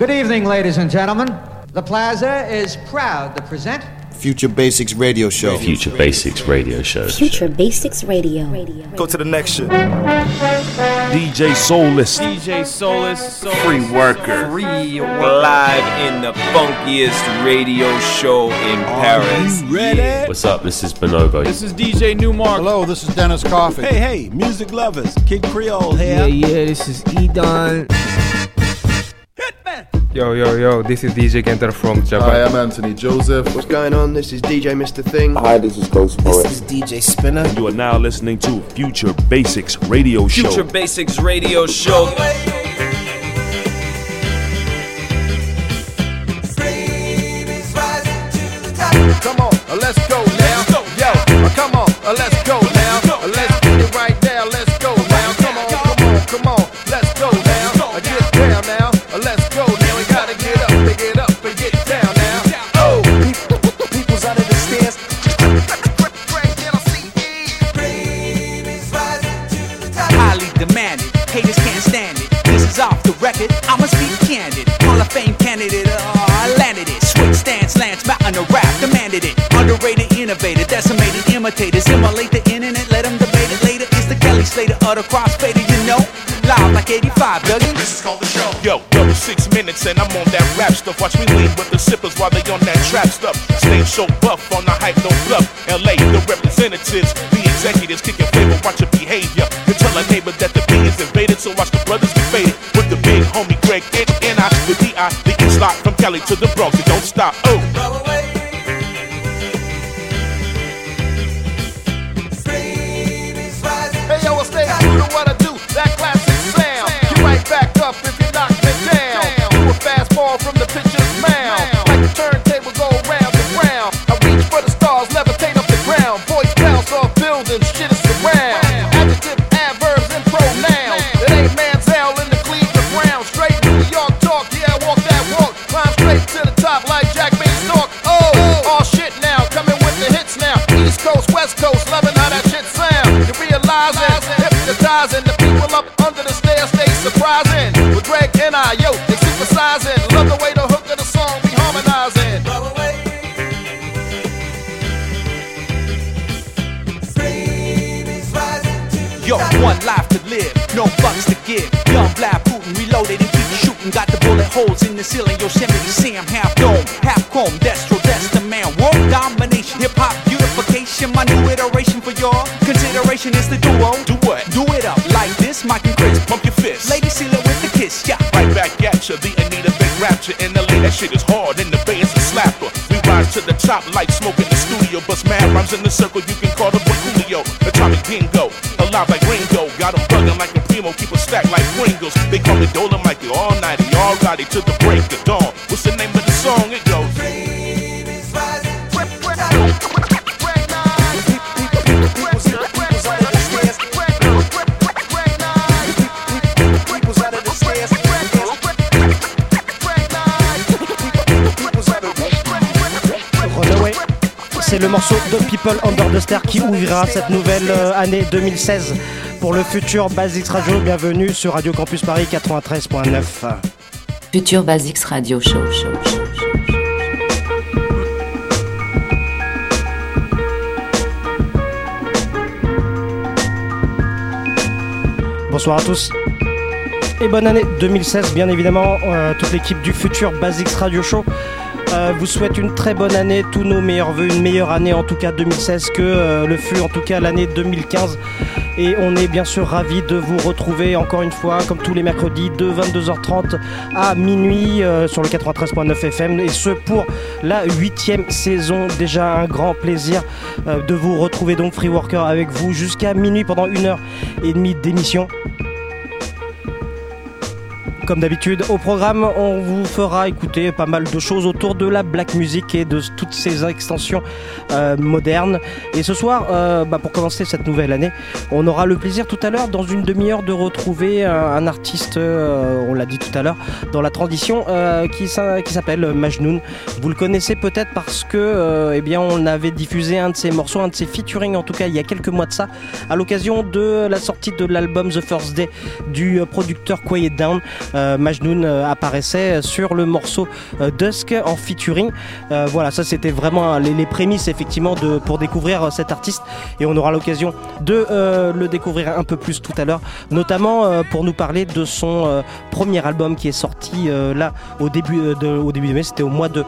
Good evening, ladies and gentlemen. The Plaza is proud to present Future Basics Radio Show. Future Basics Radio Show. Future Basics Radio. Go to the next shit. DJ Soulless. DJ Soulless. Soulless Free worker. Free worker. Live in the funkiest radio show in Paris. ready? What's up? This is Bonobo. This is DJ Newmark. Hello, this is Dennis Coffey. Hey, hey, music lovers. Kid Creole Yeah, here. yeah, this is Edon. Yo, yo, yo, this is DJ Kenter from Japan. Hi, I'm Anthony Joseph. What's going on? This is DJ Mr. Thing. Hi, this is Ghost Poet. This is DJ Spinner. You are now listening to Future Basics Radio Show. Future Basics Radio Show. Come on, let's Underrated, innovator, decimated imitators. Immolate the internet. Let them debate it later. It's the Kelly Slater of the crossfader, you know. Live like 85, Dougie. This is called the show. Yo, double six minutes and I'm on that rap stuff. Watch me lean with the sippers while they on that trap stuff. Stay so buff on the hype, no bluff. LA, the representatives, the executives kicking flavor, watch your behavior. And tell a neighbor that the beat is invaded, so watch the brothers get faded. With the big homie Greg, N, N, I, the D, I, the East Lock from Cali to the Bronx, it don't stop. Oh. Up under the stairs, stay surprising. With Greg and I, yo, they supersizing. Love the way the hook of the song be harmonizing. Yo, one life to live, no fucks to give. Young Vlad Putin reloaded and keep shooting. Got the bullet holes in the ceiling. Yo, Yosemite Sam, half top like smoke in the studio. Bust mad rhymes in the circle, you can call the boy Julio. Atomic Dingo, alive like Ringo. Got 'em bugging like a primo, keep a stack like Pringles. They call me Dolomite, all nighty, all righty to the break of dawn. Morceau de People Under the Star qui ouvrira cette nouvelle euh, année 2016 pour le futur Basics Radio. Bienvenue sur Radio Campus Paris 93.9. Future Basics Radio Show. show, show, show. Bonsoir à tous. Et bonne année 2016, bien évidemment. Euh, toute l'équipe du futur Basics Radio Show euh, vous souhaite une très bonne année, tous nos meilleurs voeux, une meilleure année en tout cas 2016 que euh, le fut en tout cas l'année 2015. Et on est bien sûr ravis de vous retrouver encore une fois, comme tous les mercredis, de 22h30 à minuit euh, sur le 93.9 FM. Et ce pour la huitième saison. Déjà un grand plaisir de vous retrouver donc Free Worker avec vous jusqu'à minuit pendant une heure et demie d'émission. Comme d'habitude, au programme, on vous fera écouter pas mal de choses autour de la black music et de toutes ces extensions euh, modernes. Et ce soir, euh, bah, pour commencer cette nouvelle année, on aura le plaisir tout à l'heure, dans une demi-heure, de retrouver un, un artiste, euh, on l'a dit tout à l'heure, dans la transition, euh, qui, s'a- qui s'appelle Majnoun. Vous le connaissez peut-être parce que, euh, eh bien, on avait diffusé un de ses morceaux, un de ses featuring, en tout cas, il y a quelques mois de ça, à l'occasion de la sortie de l'album The First Day du euh, producteur Quiet Down. Euh, Majnoun euh, apparaissait sur le morceau euh, Dusk en featuring. Voilà, ça c'était vraiment les, prémices effectivement pour découvrir cet artiste et on aura l'occasion de le découvrir un peu plus tout à l'heure, notamment pour nous parler de son premier album qui est sorti là au début de, au début de mai, c'était au mois de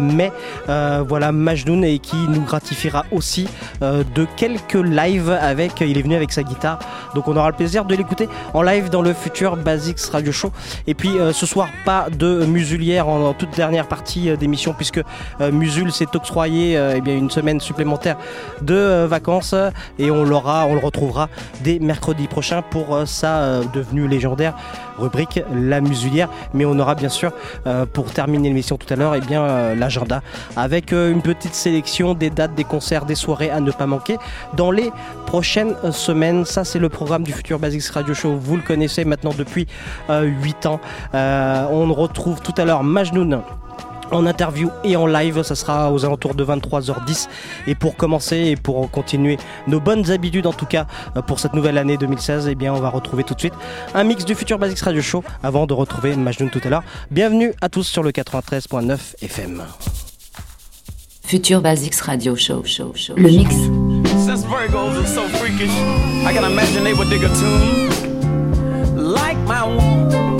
mai. Voilà Majnoun et qui nous gratifiera aussi de quelques lives avec. Il est venu avec sa guitare, donc on aura le plaisir de l'écouter en live dans le futur Basics Radio Show. Et puis euh, ce soir pas de Musulière en, toute dernière partie euh, d'émission puisque euh, Musul s'est octroyé eh une semaine supplémentaire de vacances. Et on l'aura, on le retrouvera dès mercredi prochain pour sa devenue légendaire rubrique La Musulière. Mais on aura bien sûr euh, pour terminer l'émission tout à l'heure eh bien euh, l'agenda avec euh, une petite sélection des dates, des concerts, des soirées à ne pas manquer dans les prochaines semaines. Ça c'est le programme du futur Basics Radio Show. Vous le connaissez maintenant depuis euh, 8 ans. On retrouve tout à l'heure Majnoun en interview et en live, ça sera aux alentours de 23h10. Et pour commencer et pour continuer nos bonnes habitudes, en tout cas euh, pour cette nouvelle année 2016, eh bien on va retrouver tout de suite un mix du futur Basics Radio Show avant de retrouver Majnoun tout à l'heure. Bienvenue à tous sur le 93.9 FM. Futur Basics Radio Show. show, show le mix. Since Virgos are so freakish, I can imagine they would dig a tune like my one.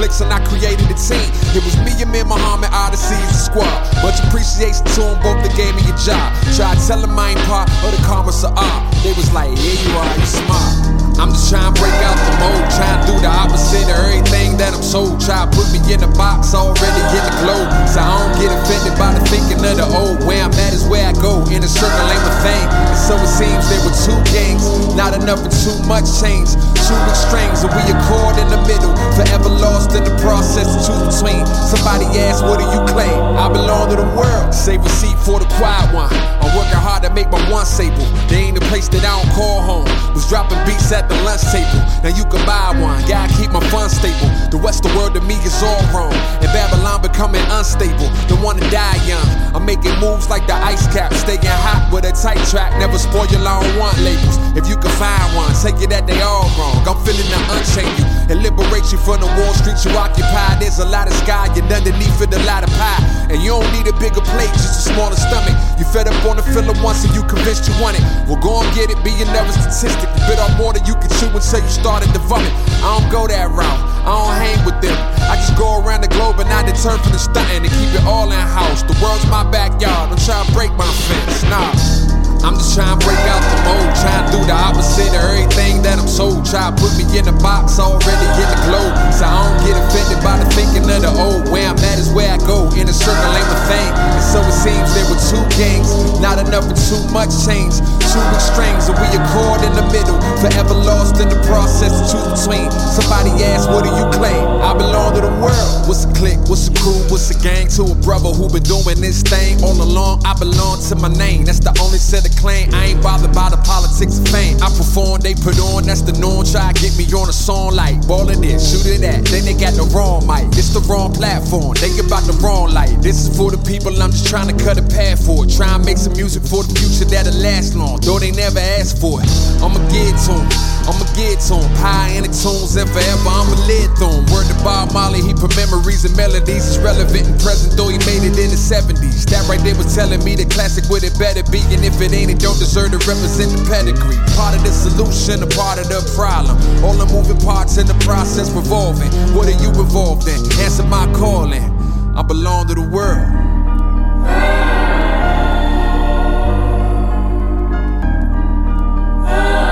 And I created a team. It was me and me, Muhammad Odyssey as a squad. Much appreciation to them, both that gave me a job. Try to tell them I ain't part of the karma of art. Uh, they was like, yeah, you are, you smart. I'm just trying to break out the mold, trying to do the opposite of everything that I'm sold. Try to put me in a box already in the globe. So I don't get offended by the thinking of the old. Where I'm at is where I go, in a circle ain't my thing. And so it seems there were two gangs, not enough and too much change. Two extremes, and we accord in the middle. Forever lost in the process, choose between. Somebody asked, what do you claim? I belong to the world. Save a seat for the quiet one. I'm working hard to make my one stable. They ain't the place that I don't call home. Was dropping beats at the lunch table. Now you can buy one. Gotta keep my fun stable. The Western world to me is all wrong. And Babylon becoming unstable. Don't wanna die young. I'm making moves like the ice cap. Staying hot with a tight track. Never spoil your long want labels. If you can find one, take it that they all wrong. I'm feeling to unchain you and liberate you from the Wall Street you occupy. There's a lot of sky and underneath it a lot of pie. And you don't need a bigger plate, just a smaller stomach. You fed up on the filler once and you convinced you want it. Well, go and get it, be another statistic. You bit off more than you can chew until you started to vomit. I don't go that route, I don't hang with them. I just go around the globe and I deter from the stunting and keep it all in house. The world's my backyard, don't try to break my fence. Nah. I'm just trying to break out the mold, trying to do the opposite of everything that I'm sold. Try to put me in a box already in the globe. So I don't get offended by the thinking of the old. Where I'm at is where I go, in a circle ain't my thing. And so it seems there were two gangs, not enough and too much change. Two extremes, and we accord in the middle. Forever lost in the process, the choose between. Somebody asked, what do you claim? I belong to the world. What's a clique? What's a crew? What's a gang? To a brother who been doing this thing all along. I belong to my name. That's the only set of claim. I ain't bothered by the politics of fame. I perform, they put on, that's the norm. Try to get me on a song like ballin' this, shoot it at. Then they got the wrong mic. It's the wrong platform. They about the wrong light. This is for the people, I'm just trying to cut a path for it. Try and make some music for the future that'll last long. Though they never asked for it. I'ma get to to 'em. I'ma get to in the tunes and forever I'ma live through. Word to Bob Marley, he put memories and melodies. It's relevant and present, though he made it in the 70s. That right there was telling me the classic what it better be. And if it ain't, it don't deserve to represent the pedigree. Part of the solution, a part of the problem. All the moving parts in the process revolving. What are you involved in? Answer my calling. I belong to the world. I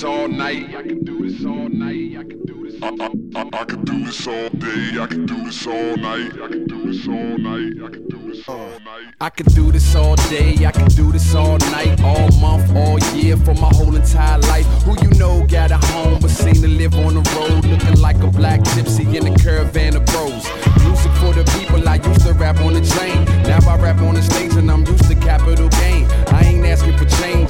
this all night, I could do this all night, I could do this. I, I, I, I could do this all day, I could do this all night, I could do this all night, I could do this all uh, night. I could do this all day, I could do this all night, all month, all year, for my whole entire life. Who you know got a home, but seem to live on the road, looking like a black gypsy in a caravan of bros. Music for the people, I used to rap on the train. Now I rap on the stage and I'm used to capital gain. I ain't asking for change,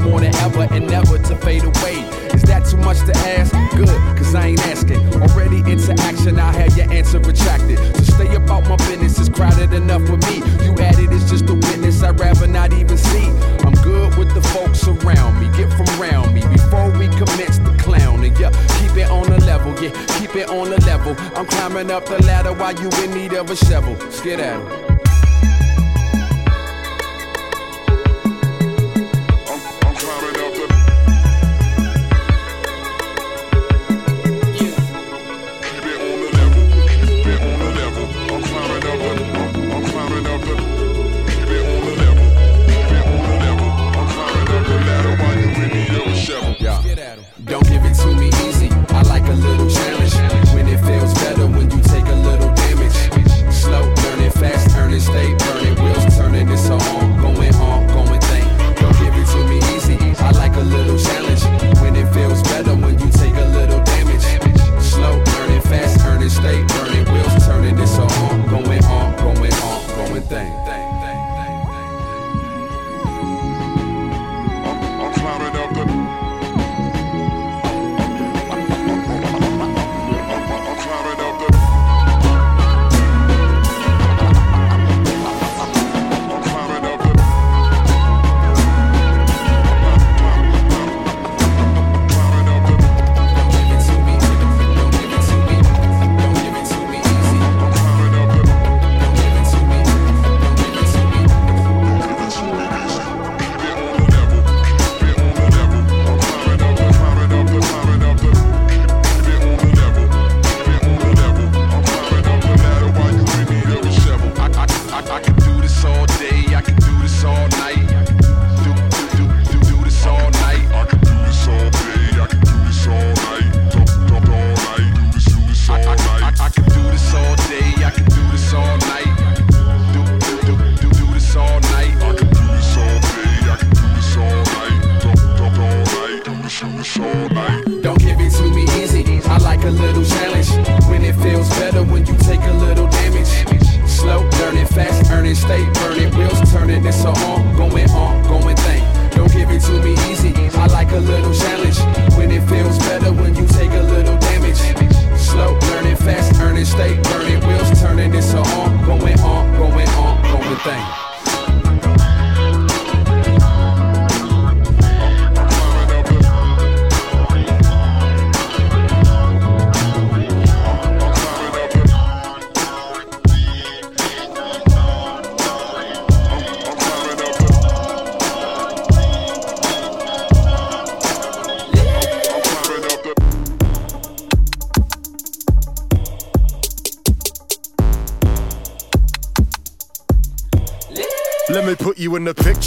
More than ever and never to fade away. Is that too much to ask? Good, cause I ain't asking. Already into action, I had your answer retracted. So stay about my business, it's crowded enough for me. You added, it's just a witness, I'd rather not even see. I'm good with the folks around me, get from around me before we commence the clowning. Yeah, keep it on the level, yeah, keep it on the level. I'm climbing up the ladder while you in need of a shovel. Skedaddle.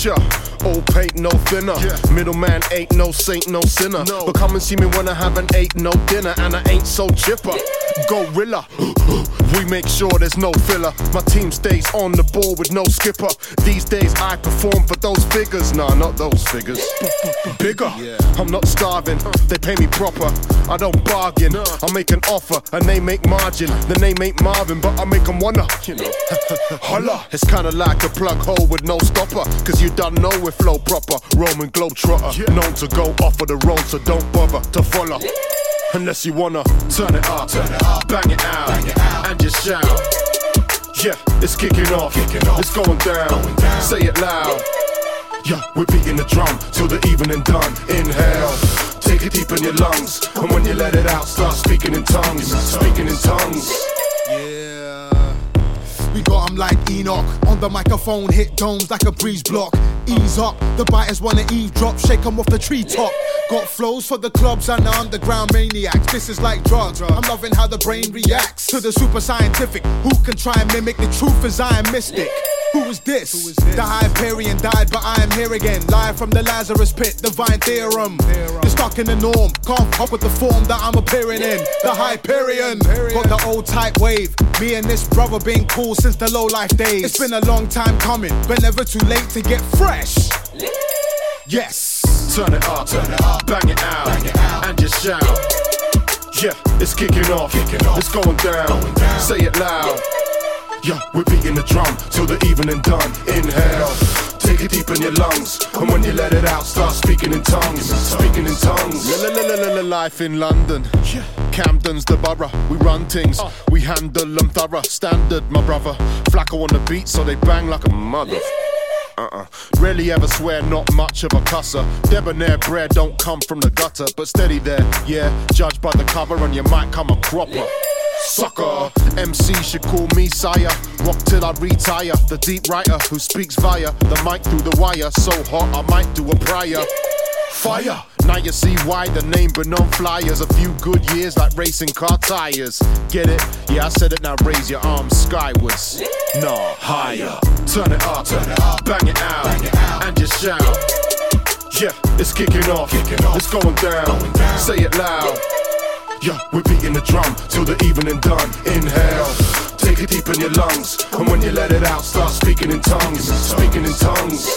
In. Old paint, no thinner. Middleman ain't no saint, no sinner. But come and see me when I haven't ate no dinner and I ain't so chipper. Gorilla. We make sure there's no filler. My team stays on the ball with no skipper. These days I perform for those figures. Nah, not those figures. Bigger. Yeah. I'm not starving. They pay me proper. I don't bargain. I make an offer and they make margin. The name ain't Marvin, but I make them wanna. You know. Holla. It's kinda like a plug hole with no stopper. Cause you don't know if flow proper. Roman Globetrotter. Known to go off of the road, so don't bother to follow. Unless you wanna turn it up, turn it up, bang it out, bang it out. and just shout. Yeah, it's kicking off, kicking off. it's going down. going down. Say it loud. Yeah, we're beating the drum till the evening done. Inhale, take it deep in your lungs, and when you let it out, start speaking in tongues, speaking in tongues. Yeah. We got 'em like Enoch. On the microphone, hit domes like a breeze block. Ease up, the biters wanna eavesdrop, shake 'em off the treetop. Got flows for the clubs and the underground maniacs. This is like drugs. I'm loving how the brain reacts to the super scientific. Who can try and mimic the truth as I am mystic? Who is this? The Hyperion died, but I am here again. Live from the Lazarus pit, divine theorem. You're stuck in the norm, can't fuck with the form that I'm appearing in. The Hyperion. Got the old type wave. Me and this brother been cool since the low life days. It's been a long time coming, but never too late to get fresh. Yes. Turn it up, turn it up, bang it out, bang it out. and just shout. Yeah, it's kicking off, kicking off. it's going down. going down. Say it loud. Yeah, we're beating the drum till the evening done. Inhale, take it deep in your lungs, and when you let it out, start speaking in tongues. Speaking in tongues. La la la la la life in London. Yeah. Camden's the borough, we run things, uh. we handle them thorough. Standard, my brother. Flacco on the beat, so they bang like a mother. Uh-uh. Rarely ever swear, not much of a cusser. Debonair bread don't come from the gutter, but steady there, yeah. Judge by the cover, and you might come a cropper. Sucker, MC should call me sire. Rock till I retire. The deep writer who speaks via the mic through the wire. So hot, I might do a prior. Fire. Now you see why the name been on flyers. A few good years like racing car tires. Get it? Yeah, I said it. Now raise your arms skywards. Nah, higher. Turn it up, turn it up, bang it out, bang it out. and just shout. Yeah, it's kicking off, kicking off. it's going down. going down. Say it loud. Yeah, we're beating the drum till the evening done. Inhale, take it deep in your lungs, and when you let it out, start speaking in tongues, speaking in tongues.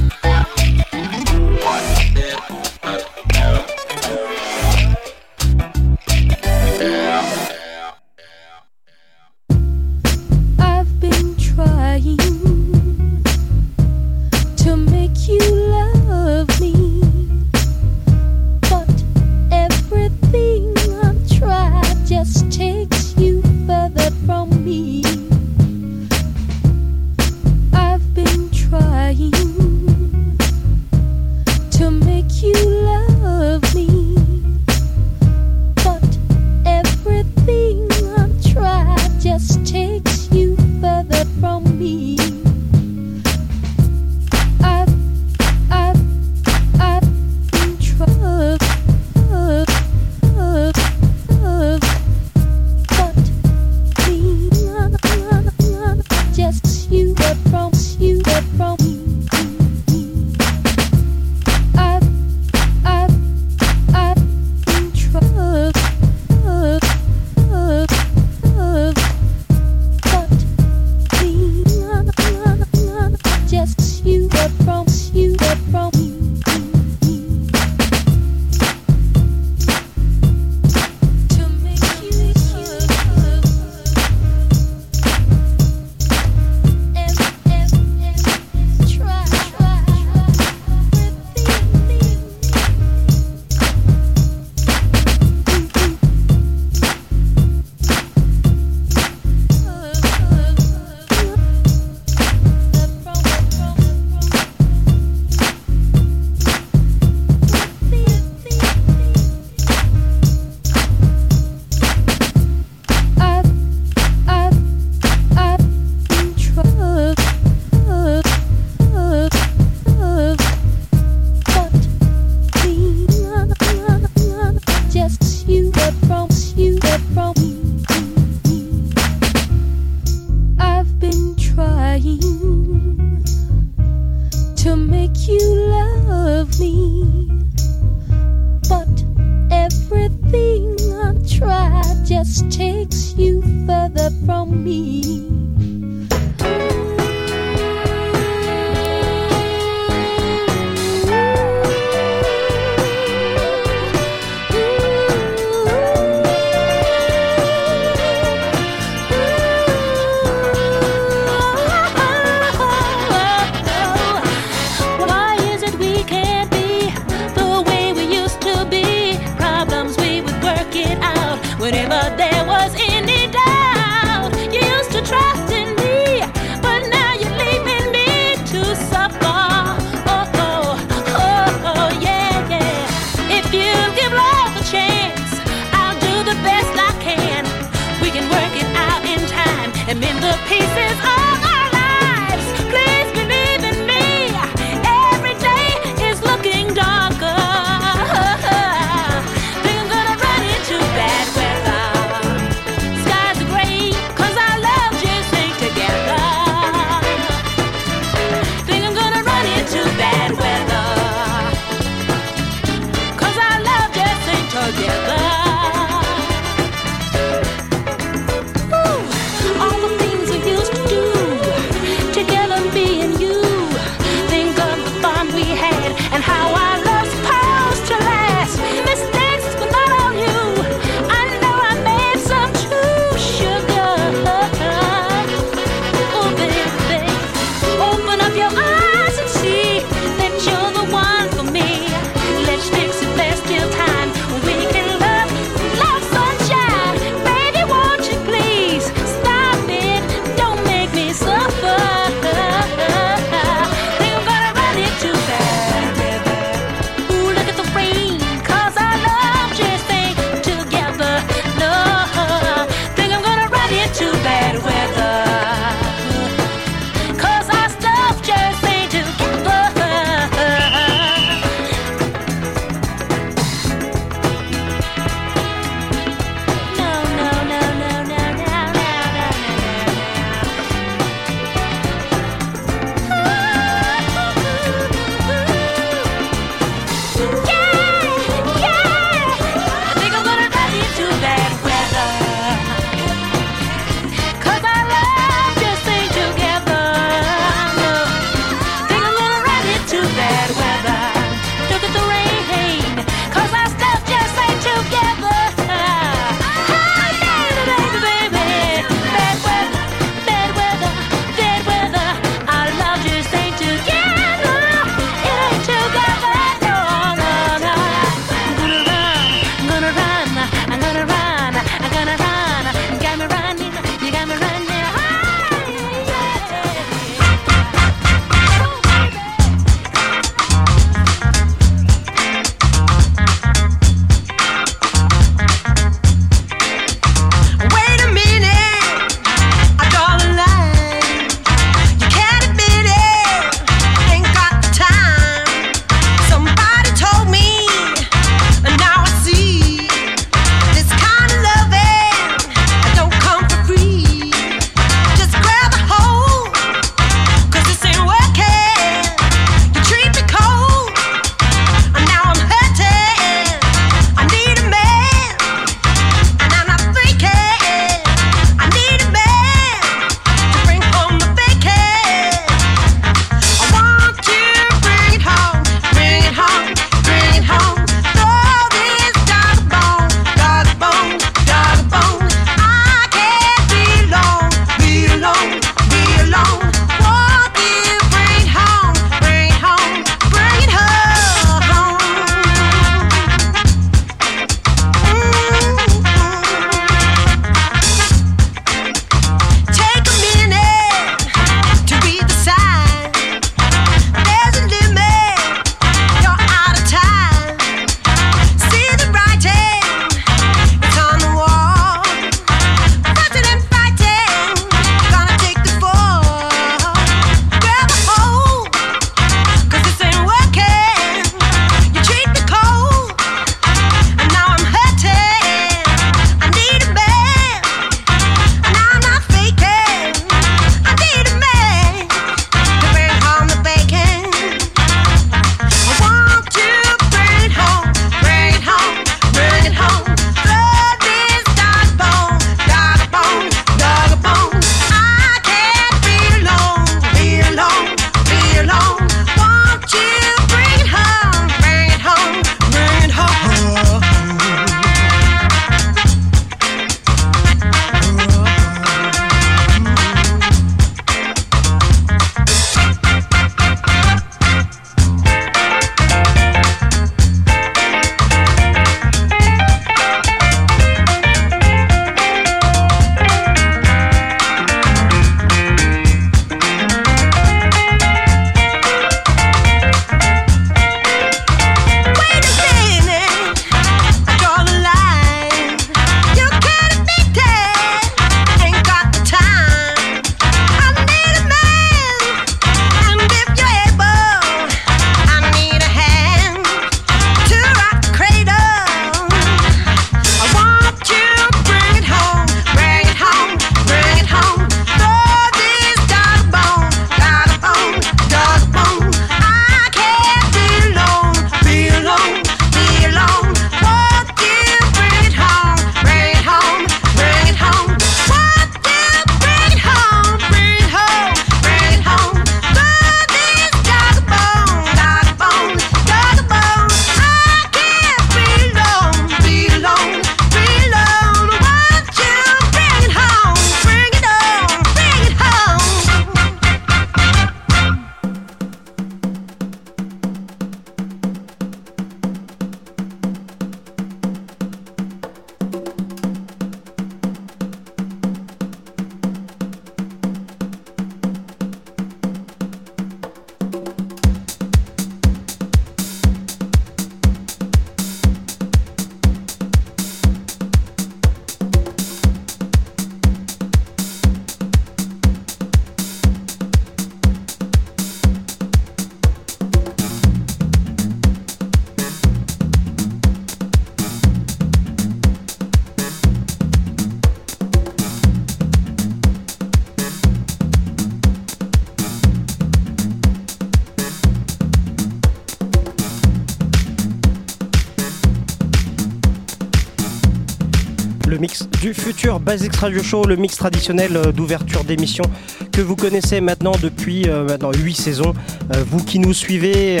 Basics Radio Show, le mix traditionnel euh, d'ouverture d'émission que vous connaissez maintenant depuis euh, maintenant 8 saisons. Euh, vous qui nous suivez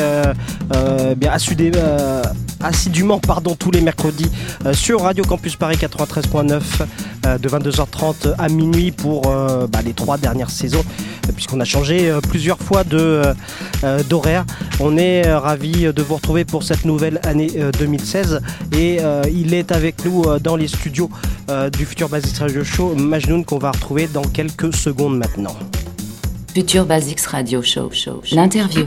bien assidûment pardon, tous les mercredis sur Radio Campus Paris 93.9 euh, de 22h30 à minuit pour bah, les trois dernières saisons puisqu'on a changé euh, plusieurs fois euh, euh, d'horaire. On est ravis de vous retrouver pour cette nouvelle année euh, 2016 et il est avec nous dans les studios du futur Basics Radio Show, Majnoun qu'on va retrouver dans quelques secondes maintenant. Future Basics Radio Show. show, show. L'interview.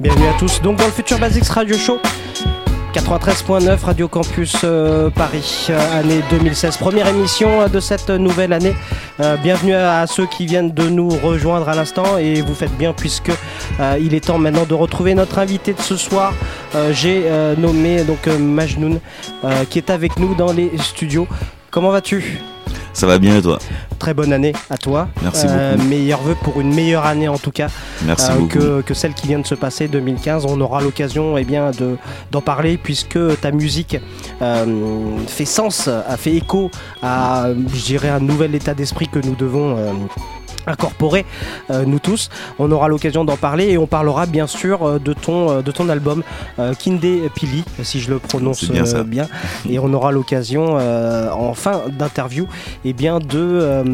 Bienvenue à tous. Donc dans le futur Basics Radio Show. 93.9 Radio Campus euh, Paris, euh, année 2016, première émission euh, de cette nouvelle année. Bienvenue à, à ceux qui viennent de nous rejoindre à l'instant et vous faites bien puisque il est temps maintenant de retrouver notre invité de ce soir. J'ai nommé donc Majnoun qui est avec nous dans les studios. Comment vas-tu? Ça va bien et toi Très bonne année à toi. Merci Euh, beaucoup. Meilleurs vœux pour une meilleure année en tout cas. Merci euh, beaucoup. Que, que celle qui vient de se passer 2015. On aura l'occasion eh bien de d'en parler puisque ta musique euh, fait sens, a fait écho à, je dirais, un nouvel état d'esprit que nous devons. Incorporer euh, nous tous. On aura l'occasion d'en parler et on parlera bien sûr euh, de ton euh, de ton album euh, Kinde Pili si je le prononce bien euh, bien. Et on aura l'occasion en fin d'interview et bien de,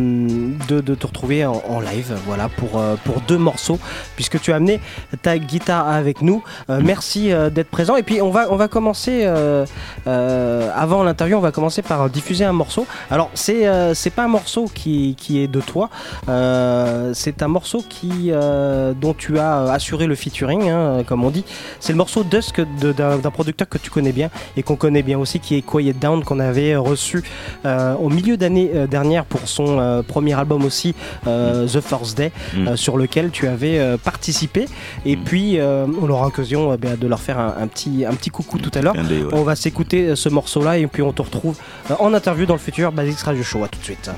de, de te retrouver en, en live voilà pour, pour deux morceaux puisque tu as amené ta guitare avec nous. Merci d'être présent. Et puis on va, on va commencer avant l'interview on va commencer par diffuser un morceau. Alors c'est c'est pas un morceau qui, qui est de toi. Euh, c'est un morceau qui, euh, dont tu as assuré le featuring hein, comme on dit. C'est le morceau Dusk d'un producteur que tu connais bien et qu'on connaît bien aussi qui est Quiet Down qu'on avait reçu euh, au milieu d'année euh, dernière pour son euh, premier album aussi euh, The First Day Mm. euh, sur lequel tu avais euh, participé. Et puis euh, on aura l'occasion euh, de leur faire un, un petit, un petit coucou tout à l'heure. Ouais. on va s'écouter euh, ce morceau là et puis on te retrouve euh, en interview dans le futur. Basics Radio Show à tout de suite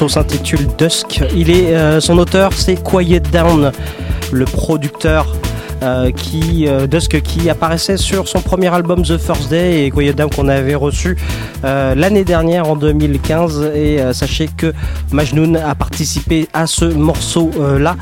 morceau s'intitule Dusk. Il est, euh, son auteur, c'est Quiet Down, le producteur. euh, qui euh, Dusk qui apparaissait sur son premier album The First Day et Quiet Down qu'on avait reçu euh, l'année dernière en 2015 et sachez que Majnoun a participé à ce morceau là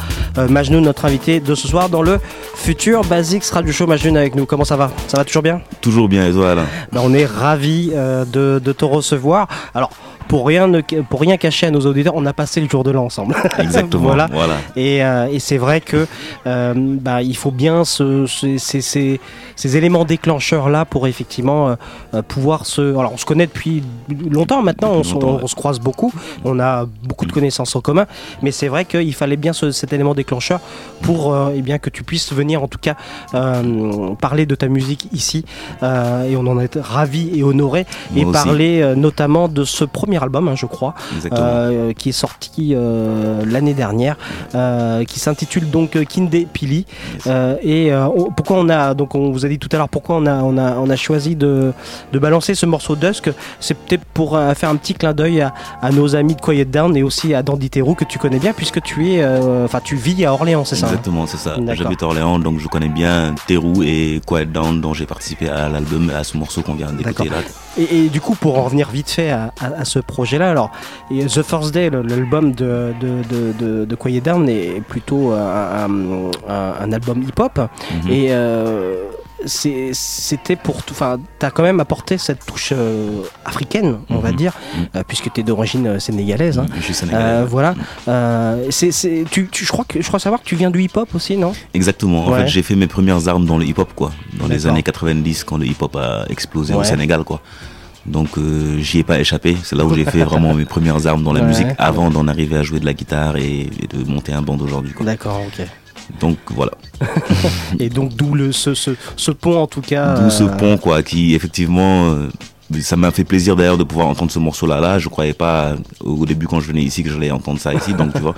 Majnoun notre invité de ce soir dans le futur Basics Radio Show Majnoun avec nous comment ça va? Ça va toujours bien? Toujours bien, et toi Alain? Ben, on est ravis euh, de, de te recevoir. Alors, pour rien, ne- pour rien cacher à nos auditeurs, on a passé le jour de l'an ensemble. Exactement, voilà. voilà. Et, euh, et c'est vrai que euh, bah, il faut bien ce- ce- ces, ces- ces éléments déclencheurs là pour effectivement euh, pouvoir se. Alors, on se connaît depuis longtemps maintenant, on, se- longtemps, ouais. on se croise beaucoup, on a beaucoup de connaissances en commun, mais c'est vrai qu'il fallait bien ce- cet élément déclencheur pour eh bien que tu puisses venir en tout cas parler de ta musique ici et on en est ravis et honorés Moi et aussi. parler notamment de ce premier album hein, je crois euh, qui est sorti euh, l'année dernière euh, qui s'intitule donc Kinde Pili. Et on- pourquoi on a donc on vous a dit tout à l'heure pourquoi on a on a on a choisi de, de balancer ce morceau Dusk c'est peut-être pour faire un petit clin d'œil à, à nos amis de Quiet Down et aussi à Dandy Terrou que tu connais bien puisque tu es enfin tu vis à Orléans c'est ça hein? Exactement, c'est ça. J'habite Orléans, donc je connais bien Terrou et Quiet Down, dont j'ai participé à l'album, à ce morceau qu'on vient d'écouter là. Et, et du coup, pour en revenir vite fait à, à- à ce projet-là, alors et The First Day, l'album de, de, de, de, de Quiet Down est plutôt un, un- album hip-hop. Mhm. Et euh, c'était pour tout. Enfin, t'as quand même apporté cette touche euh, africaine, on va Mhm. dire, euh, puisque t'es d'origine euh, sénégalaise. hein. Je suis sénégalais. Euh, voilà. Euh, c'est, tu, tu- je crois que je crois savoir que tu viens du hip-hop aussi, non? Exactement. En Ouais. fait, j'ai fait mes premières armes dans le hip-hop, quoi. Dans les années 90, quand le hip-hop a explosé au. Sénégal, quoi. Donc, euh, j'y ai pas échappé. C'est là où j'ai fait vraiment mes premières armes dans la Ouais. musique avant d'en arriver à jouer de la guitare et, et de monter un band aujourd'hui, quoi. D'accord, ok. Donc, voilà. Et donc d'où le ce, ce, ce pont en tout cas. D'où ce euh, pont, quoi, qui effectivement, euh, ça m'a fait plaisir d'ailleurs de pouvoir entendre ce morceau-là. Là, je croyais pas au début quand je venais ici que j'allais entendre ça ici. Donc, tu vois,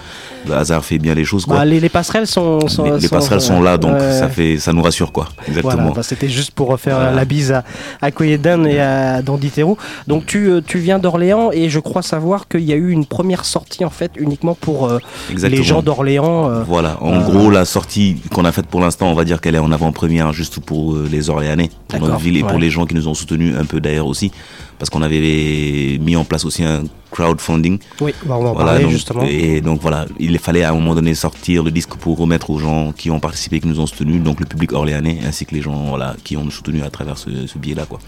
le hasard fait bien les choses, quoi. Bah, les, les passerelles sont, sont- les, les sont- passerelles sont là, donc ça fait, ça nous rassure, quoi. Exactement. Voilà, bah, c'était juste pour Voilà. la bise à, à Koyedan et à Dandy Terrou. Donc tu, euh, tu viens d'Orléans et je crois savoir qu'il y a eu une première sortie en fait uniquement pour euh, les gens d'Orléans. euh, Voilà, en gros, la sortie qu'on a faite pour l'instant, on va dire qu'elle est en avant-première juste pour les Orléanais, pour notre ville et pour les gens qui nous ont soutenus un peu d'ailleurs aussi, aussi parce qu'on avait mis en place aussi un crowdfunding. Oui, bah, on va en Voilà, parler donc- justement. Et donc voilà, il fallait à un moment donné sortir le disque pour remettre aux gens qui ont participé, qui nous ont soutenus, donc le public orléanais, ainsi que les gens voilà, qui ont nous soutenus à travers ce, ce biais-là. quoi.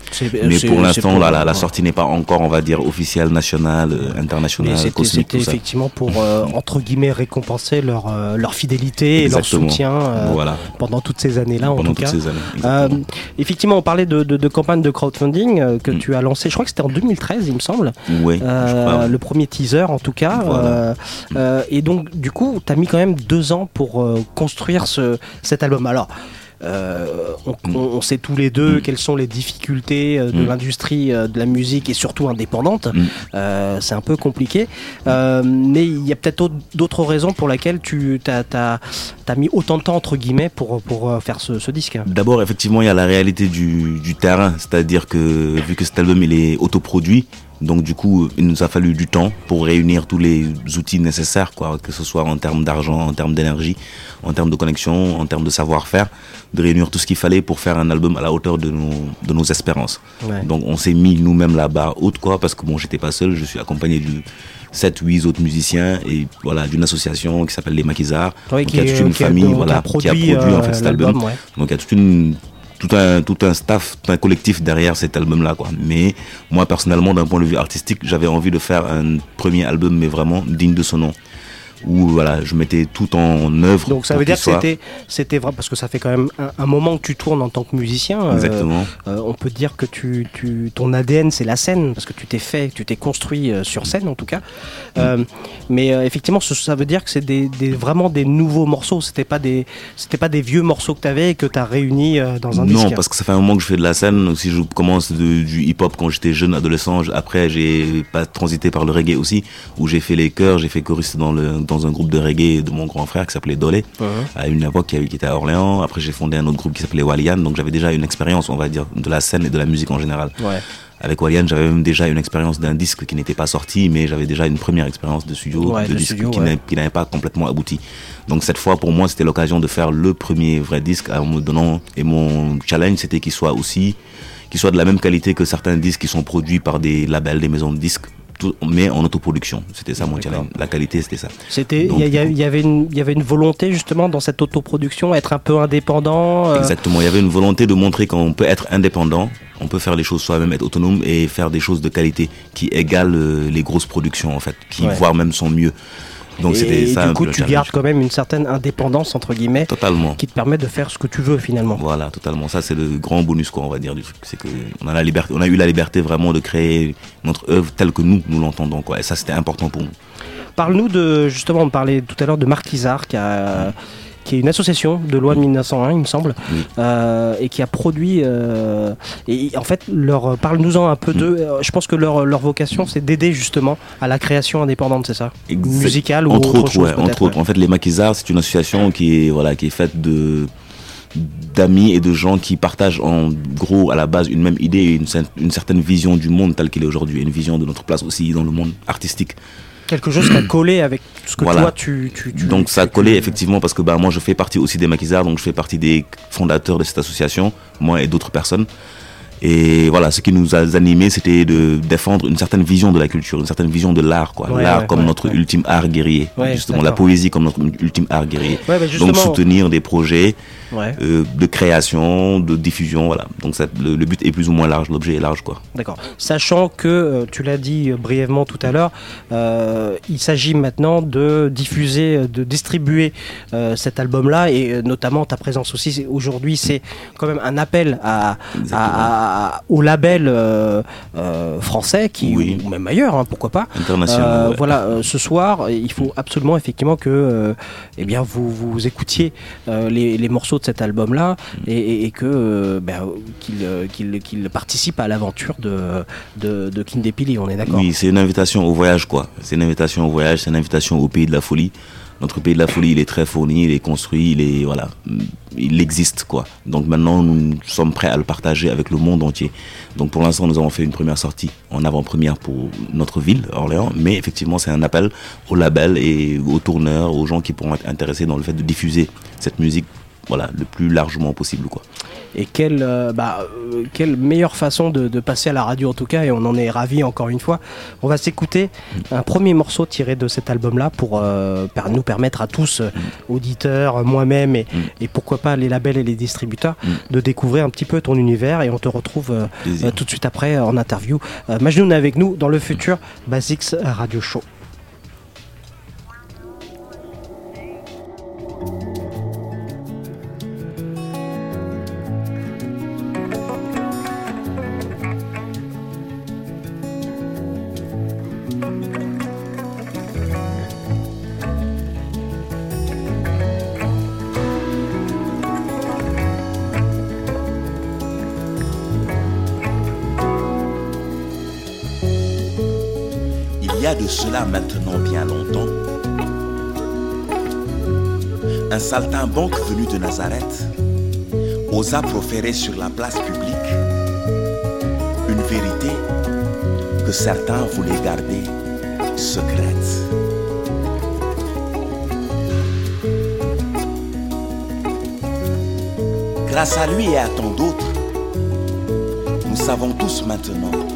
Mais pour l'instant, la, la, la ouais. sortie n'est pas encore, on va dire, officielle, nationale, euh, internationale, c'était effectivement pour euh, entre guillemets récompenser leur euh, leur fidélité et leur soutien euh, Voilà. pendant toutes ces années là en tout cas. années, effectivement, on parlait de, de, de campagne de crowdfunding que tu as lancé. Crois que c'était en 2013, il me semble. Euh. Le premier teaser en tout cas. Voilà. Euh, euh, et donc du coup, tu as mis quand même deux ans pour construire ce, cet album. Alors. Euh, on, on- on sait tous les deux quelles sont les difficultés euh, de Mm. l'industrie euh, de la musique et surtout indépendante. Mm. Euh, c'est un peu compliqué. Euh, mais il y a peut-être autre- d'autres raisons pour lesquelles tu as, mis autant de temps entre guillemets pour, pour faire ce, ce disque. D'abord, effectivement, il y a la réalité du, du terrain, c'est-à-dire que vu que cet album il est autoproduit, donc du coup, il nous a fallu du temps pour réunir tous les outils nécessaires, quoi, que ce soit en termes d'argent, en termes d'énergie, en termes de connexion, en termes de savoir-faire, de réunir tout ce qu'il fallait pour faire un album à la hauteur de nos, de nos espérances. Ouais. Donc on s'est mis nous-mêmes la barre haute, quoi, parce que bon, j'étais pas seul, je suis accompagné de 7, 8 autres musiciens et voilà, d'une association qui s'appelle Les Maquisards, Oui, donc il y a toute une qui famille, qui a voilà, produit, qui a produit en fait cet album. ouais. Donc il y a toute une tout un tout un staff, tout un collectif derrière cet album là quoi. Mais moi personnellement d'un point de vue artistique, j'avais envie de faire un premier album mais vraiment digne de son nom où voilà, je mettais tout en œuvre. Donc ça veut dire que c'était, c'était vrai parce que ça fait quand même un, un moment que tu tournes en tant que musicien. euh, Exactement. euh, on peut dire que tu, tu, ton ADN c'est la scène parce que tu t'es fait, tu t'es construit euh, sur scène en tout cas. Mais effectivement, ce- ça veut dire que c'est des, des- vraiment des nouveaux morceaux. C'était pas des, c'était pas des vieux morceaux que tu avais et que tu as réunis dans un non, parce que ça fait un moment que je fais de la scène. Si je commence de- du hip-hop quand j'étais jeune, adolescent, après j'ai pas transité par le reggae aussi, où j'ai fait les chœurs, j'ai fait choriste dans, le, dans un groupe de reggae de mon grand frère qui s'appelait Dolé, Mhm. à une époque qui, qui était à Orléans. Après j'ai fondé un autre groupe qui s'appelait Walian, donc j'avais déjà une expérience, on va dire, de la scène et de la musique en général. Ouais. Avec Walian, j'avais même déjà une expérience d'un disque qui n'était pas sorti, mais j'avais déjà une première expérience de studio, Ouais, de de disque studio, qui ouais. n'a- qui n'avait pas complètement abouti. Donc cette fois, pour moi, c'était l'occasion de faire le premier vrai disque en me donnant, et mon challenge, c'était qu'il soit aussi, qu'il soit de la même qualité que certains disques qui sont produits par des labels, des maisons de disques, tout- mais en autoproduction. C'était ça mon challenge. La qualité, c'était ça. C'était, il y, avait une, il y avait une volonté justement dans cette autoproduction, être un peu indépendant. euh, Exactement. Il y avait une volonté de montrer qu'on peut être indépendant, on peut faire les choses soi-même, être autonome et faire des choses de qualité qui égalent euh, les grosses productions en fait, qui Ouais. voire même sont mieux. Donc et ça. du coup, tu gardes quand même une certaine indépendance entre guillemets, Totalement. qui te permet de faire ce que tu veux finalement. Voilà, totalement. Ça, c'est le grand bonus, quoi, on va dire, du truc. C'est que on a la liberté, on a eu la liberté vraiment de créer notre œuvre telle que nous, nous l'entendons, quoi. Et ça, c'était important pour nous. Parle-nous de justement, on parlait tout à l'heure de Marquisard qui a qui est une association de loi de 1901, il me semble, euh, et qui a produit. euh, et en fait, leur parle-nous-en un peu d'eux. Euh, Je pense que leur, leur vocation, c'est d'aider justement à la création indépendante, c'est ça? Musicale ou entre autre autres, chose ouais, entre autres. ouais. En fait, les Maquisards, c'est une association qui est voilà, qui est faite de d'amis et de gens qui partagent en gros à la base une même idée et une, une certaine vision du monde tel qu'il est aujourd'hui, une vision de notre place aussi dans le monde artistique. Quelque chose qui a collé avec ce que Voilà. toi tu, tu, tu- donc ça a collé effectivement parce que bah, moi je fais partie aussi des maquisards, donc je fais partie des fondateurs de cette association, moi et d'autres personnes. Et voilà, ce qui nous a animés, c'était de défendre une certaine vision de la culture, une certaine vision de l'art, quoi. Ouais, l'art ouais, comme ouais, notre ultime art guerrier, justement la poésie comme notre ultime art guerrier. Bah, donc soutenir des projets Ouais. euh, de création, de diffusion, voilà. Donc ça, le, le but est plus ou moins large, l'objet est large, quoi. D'accord. Sachant que, euh, tu l'as dit euh, brièvement tout à l'heure, euh, il s'agit maintenant de diffuser, de distribuer euh, cet album-là et notamment ta présence aussi aujourd'hui, c'est quand même un appel à, à- à- au label français qui, ou même ailleurs, hein, pourquoi pas. International, ouais. Voilà, ce soir, il faut absolument effectivement que eh bien, vous, vous écoutiez les, les morceaux de cet album-là et, et- et que euh, ben, qu'il euh, qu'il- participe à l'aventure de, de, de Kindepili, on est d'accord Oui, c'est une invitation au voyage, quoi. C'est une invitation au voyage, c'est une invitation au pays de la folie. Notre pays de la folie, il est très fourni, il est construit, il est, voilà, il existe, quoi. Donc maintenant, nous sommes prêts à le partager avec le monde entier. Donc pour l'instant, nous avons fait une première sortie en avant-première pour notre ville, Orléans. Mais effectivement, c'est un appel aux labels et aux tourneurs, aux gens qui pourront être intéressés dans le fait de diffuser cette musique, voilà, le plus largement possible, quoi. Et quelle, euh, bah, euh, quelle meilleure façon de, de passer à la radio en tout cas, et on en est ravis encore une fois. On va s'écouter un premier morceau tiré de cet album-là pour euh, nous permettre à tous, euh, auditeurs, moi-même et, et pourquoi pas les labels et les distributeurs, de découvrir un petit peu ton univers et on te retrouve tout de suite après en interview. Majnoun est avec nous dans le futur Basics Radio Show. Il y a de cela maintenant bien longtemps, un saltimbanque venu de Nazareth osa proférer sur la place publique une vérité que certains voulaient garder secrète. Grâce à lui et à tant d'autres, nous savons tous maintenant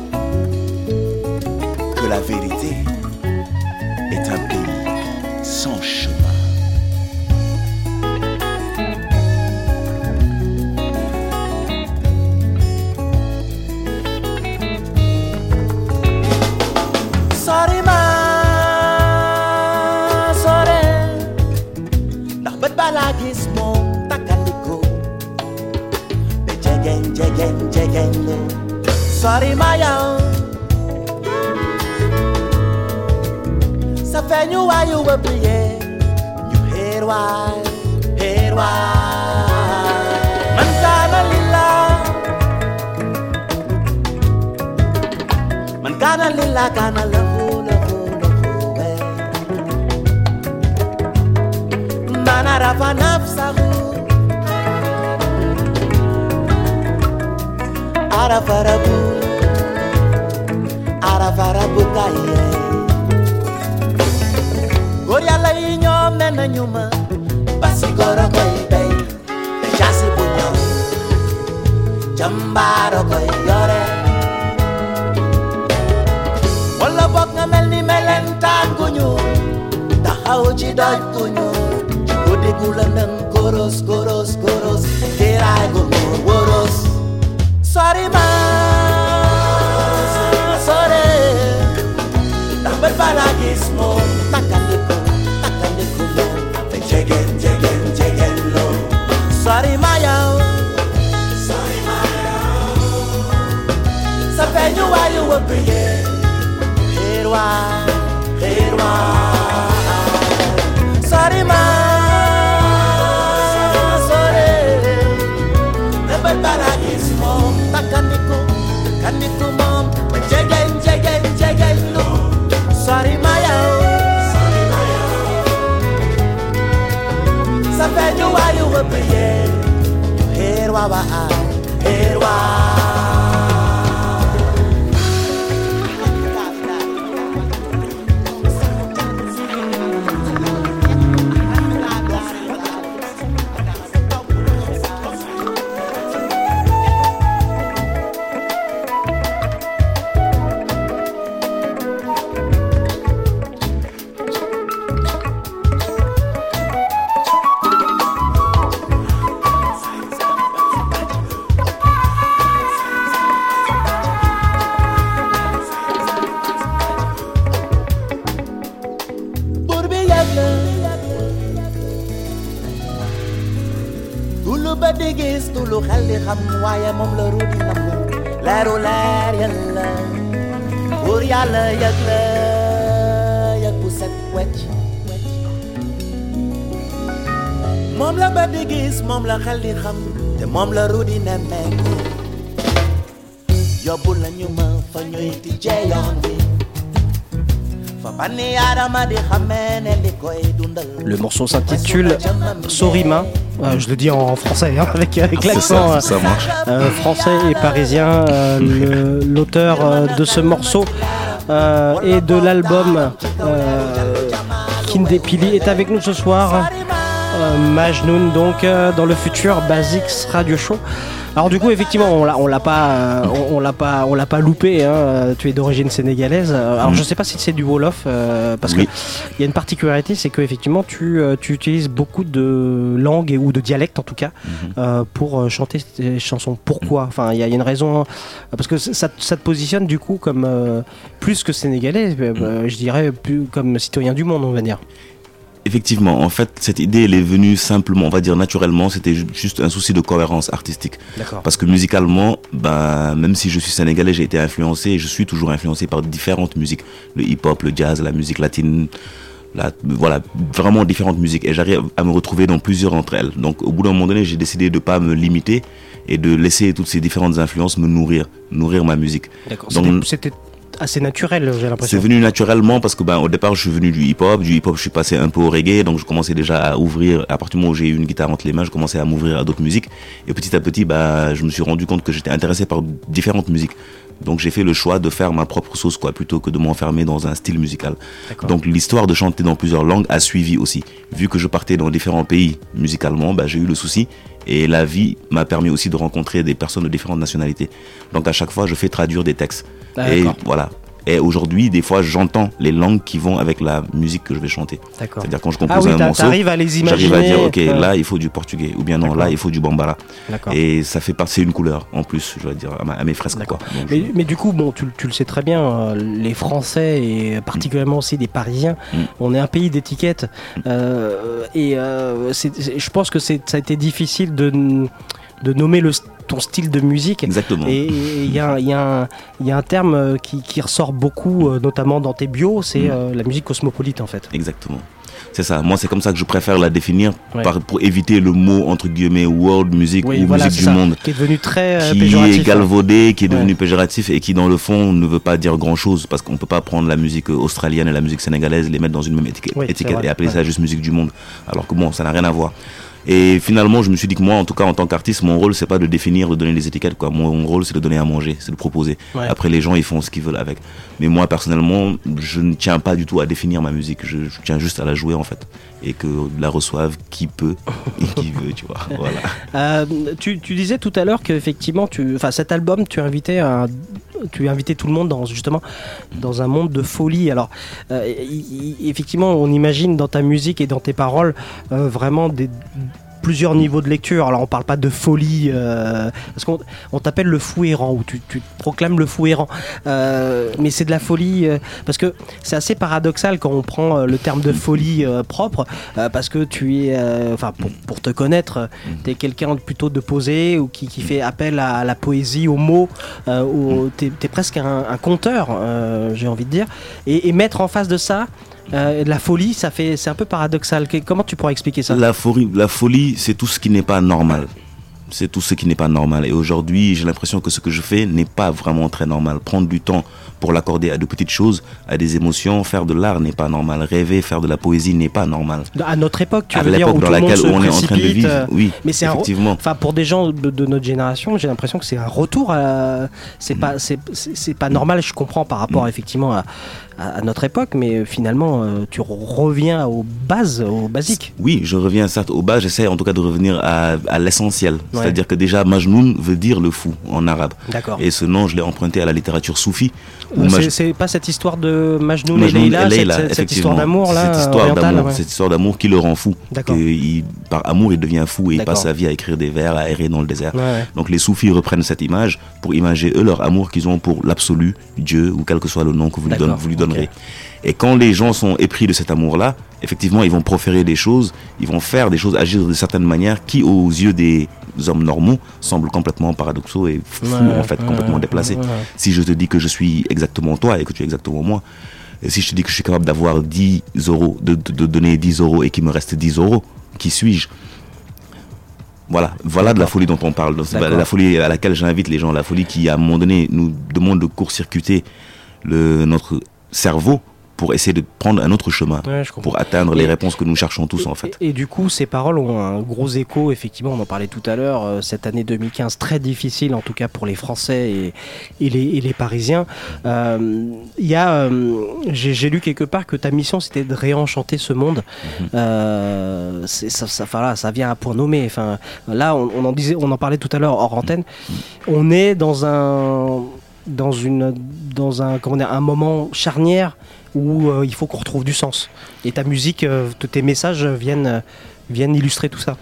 Le morceau s'intitule Sorima. Euh, je le dis en français, hein, avec, l'accent ça, ça marche. euh, français et parisien. Euh, L'auteur euh, de ce morceau euh, et de l'album euh, Kindepili est avec nous ce soir. Euh, Majnoun, donc, euh, dans le futur Basics Radio Show. Alors du coup, effectivement, on l'a, on l'a pas, euh, on, on l'a pas, on l'a pas loupé. hein, Tu es d'origine sénégalaise. Euh, Alors Mm. je sais pas si c'est du wolof, euh, parce Oui. que il y a une particularité, c'est que effectivement, tu, euh, tu utilises beaucoup de langues ou de dialectes en tout cas Mhm. euh, pour chanter tes chansons. Pourquoi? Enfin, il y, a il y a une raison, parce que ça, ça te positionne du coup comme euh, plus que sénégalais, euh, je dirais plus comme citoyen du monde, on va dire. Effectivement, en fait, cette idée, elle est venue simplement, on va dire naturellement, c'était ju- juste un souci de cohérence artistique. Parce que musicalement, ben, même si je suis sénégalais, j'ai été influencé, et je suis toujours influencé par différentes musiques. Le hip-hop, le jazz, la musique latine, la, voilà, vraiment différentes musiques. Et j'arrive à me retrouver dans plusieurs d'entre elles. Donc, au bout d'un moment donné, j'ai décidé de pas me limiter et de laisser toutes ces différentes influences me nourrir, nourrir ma musique. D'accord. C'était c'est venu naturellement parce que ben au départ je suis venu du hip-hop, du hip-hop je suis passé un peu au reggae, donc je commençais déjà à ouvrir, à partir du moment où j'ai eu une guitare entre les mains, je commençais à m'ouvrir à d'autres musiques. Et petit à petit bah je me suis rendu compte que j'étais intéressé par différentes musiques. Donc j'ai fait le choix de faire ma propre sauce quoi plutôt que de m'enfermer dans un style musical. Donc l'histoire de chanter dans plusieurs langues a suivi aussi. Vu que je partais dans différents pays musicalement, bah, j'ai eu le souci et la vie m'a permis aussi de rencontrer des personnes de différentes nationalités. Donc à chaque fois je fais traduire des textes. Ah, Et voilà. Et aujourd'hui, des fois, j'entends les langues qui vont avec la musique que je vais chanter. D'accord. C'est-à-dire quand je Ah compose oui, un morceau, t'arrives à les j'arrive à dire, ok, euh. là il faut du portugais, ou bien non, là il faut du bambara. D'accord. Et ça fait passer une couleur en plus, je dois dire, à, ma- à mes fresques. Quoi. Donc, Mais, mais du coup, bon, tu, tu le sais très bien, euh, les Français et particulièrement aussi les Parisiens, Mm. on est un pays d'étiquettes. euh, et je pense que c'est- ça a été difficile de, de nommer le, ton style de musique. Exactement. Et il y, a un- il y y a un terme euh, qui, qui ressort beaucoup, euh, notamment dans tes bios, c'est Mm. euh, la musique cosmopolite en fait. Exactement. C'est ça. Moi, c'est comme ça que je préfère la définir Ouais. par- pour éviter le mot entre guillemets world music Oui, ou voilà, musique du ça, monde. qui est devenu très euh, qui péjoratif. est hein. galvaudé, qui est devenu Ouais. péjoratif et qui dans le fond ne veut pas dire grand chose parce qu'on peut pas prendre la musique australienne et la musique sénégalaise, les mettre dans une même étiquette, Oui, c'est étiquette vrai, et appeler ouais. ça juste musique du monde. Alors que bon, ça n'a rien à voir. Et finalement, je me suis dit que moi, en tout cas, en tant qu'artiste, mon rôle, c'est pas de définir, de donner des étiquettes, quoi. Mon rôle, c'est de donner à manger, c'est de proposer. Ouais. Après, les gens, ils font ce qu'ils veulent avec. Mais moi, personnellement, je ne tiens pas du tout à définir ma musique. Je, je tiens juste à la jouer, en fait. Et que la reçoive qui peut et qui veut, tu vois. Voilà. Euh, tu, tu disais tout à l'heure qu'effectivement, tu, enfin, cet album, tu invitais un- tu invitais tout le monde dans justement dans un monde de folie. Alors, euh, effectivement, on imagine dans ta musique et dans tes paroles euh, vraiment des plusieurs niveaux de lecture. Alors on parle pas de folie, euh, parce qu'on on t'appelle le fou errant, ou tu, tu te proclames le fou errant. Euh, mais c'est de la folie, euh, parce que c'est assez paradoxal quand on prend le terme de folie propre, parce que tu es, enfin pour, pour te connaître, tu es quelqu'un plutôt de posé, ou qui, qui fait appel à, la poésie, aux mots, au- t'es es presque un, un conteur, j'ai envie de dire. Et, et mettre en face de ça... euh, la folie, ça fait, c'est un peu paradoxal. Comment tu pourrais expliquer ça? La folie, la folie, c'est tout ce qui n'est pas normal. C'est tout ce qui n'est pas normal. Et aujourd'hui, j'ai l'impression que ce que je fais n'est pas vraiment très normal. Prendre du temps pour l'accorder à de petites choses, à des émotions, faire de l'art n'est pas normal. Rêver, faire de la poésie n'est pas normal. À notre époque, tu À veux dire, où dans tout le monde laquelle se on est en train de vivre, euh, oui, mais c'est effectivement. Enfin, pour des gens de, de notre génération, j'ai l'impression que c'est un retour. à- C'est pas, c'est, c'est- pas normal. Je comprends par Mm. rapport effectivement à, notre époque, mais euh, finalement, euh, tu reviens aux bases, aux basiques. Oui, je reviens certes au bas, j'essaie en tout cas de revenir à, à l'essentiel. Ouais. C'est-à-dire que déjà, Majnoun veut dire le fou en arabe. D'accord. Et ce nom, je l'ai emprunté à la littérature soufie. C'est, pas cette histoire de Majnoun, et Leïla, et cette- cette, histoire d'amour là, Cette histoire d'amour, ouais. cette histoire d'amour qui le rend fou. Il- par amour, il devient fou et il passe sa vie à écrire des vers, à errer dans le désert. Ouais. Donc les soufis reprennent cette image pour imager eux leur amour qu'ils ont pour l'absolu, Dieu ou quel que soit le nom que vous lui, D'accord, donne- vous lui ok. donnerez. Et quand les gens sont épris de cet amour-là, effectivement, ils vont proférer des choses, ils vont faire des choses, agir de certaines manières qui, aux yeux des hommes normaux, semblent complètement paradoxaux et fous, Ouais, en fait, ouais, complètement déplacés. ouais. Si je te dis que je suis exactement toi et que tu es exactement moi, et si je te dis que je suis capable d'avoir 10 euros, de, de- de donner 10 euros et qu'il me reste 10 euros, qui suis-je? Voilà, voilà de la folie dont on parle. La folie à laquelle j'invite les gens, la folie qui à un moment donné nous demande de court-circuiter notre cerveau pour essayer de prendre un autre chemin, Ouais, pour atteindre les Et- réponses que nous cherchons tous en fait. Et du coup, ces paroles ont un gros écho, effectivement, on en parlait tout à l'heure, euh, cette année 2015 très difficile, en tout cas pour les Français et, et les, et les Parisiens. Euh, Il y a, euh, j'ai lu quelque part que ta mission c'était de réenchanter ce monde. Mhm. Euh, ça, ça, voilà, ça vient à point nommé. Enfin, là, on, on en disait, on en parlait tout à l'heure hors antenne. On est dans un dans une dans un comment dire, un moment charnière où euh, il faut qu'on retrouve du sens. Et ta musique, euh, tous tes messages viennent euh, viennent illustrer tout ça.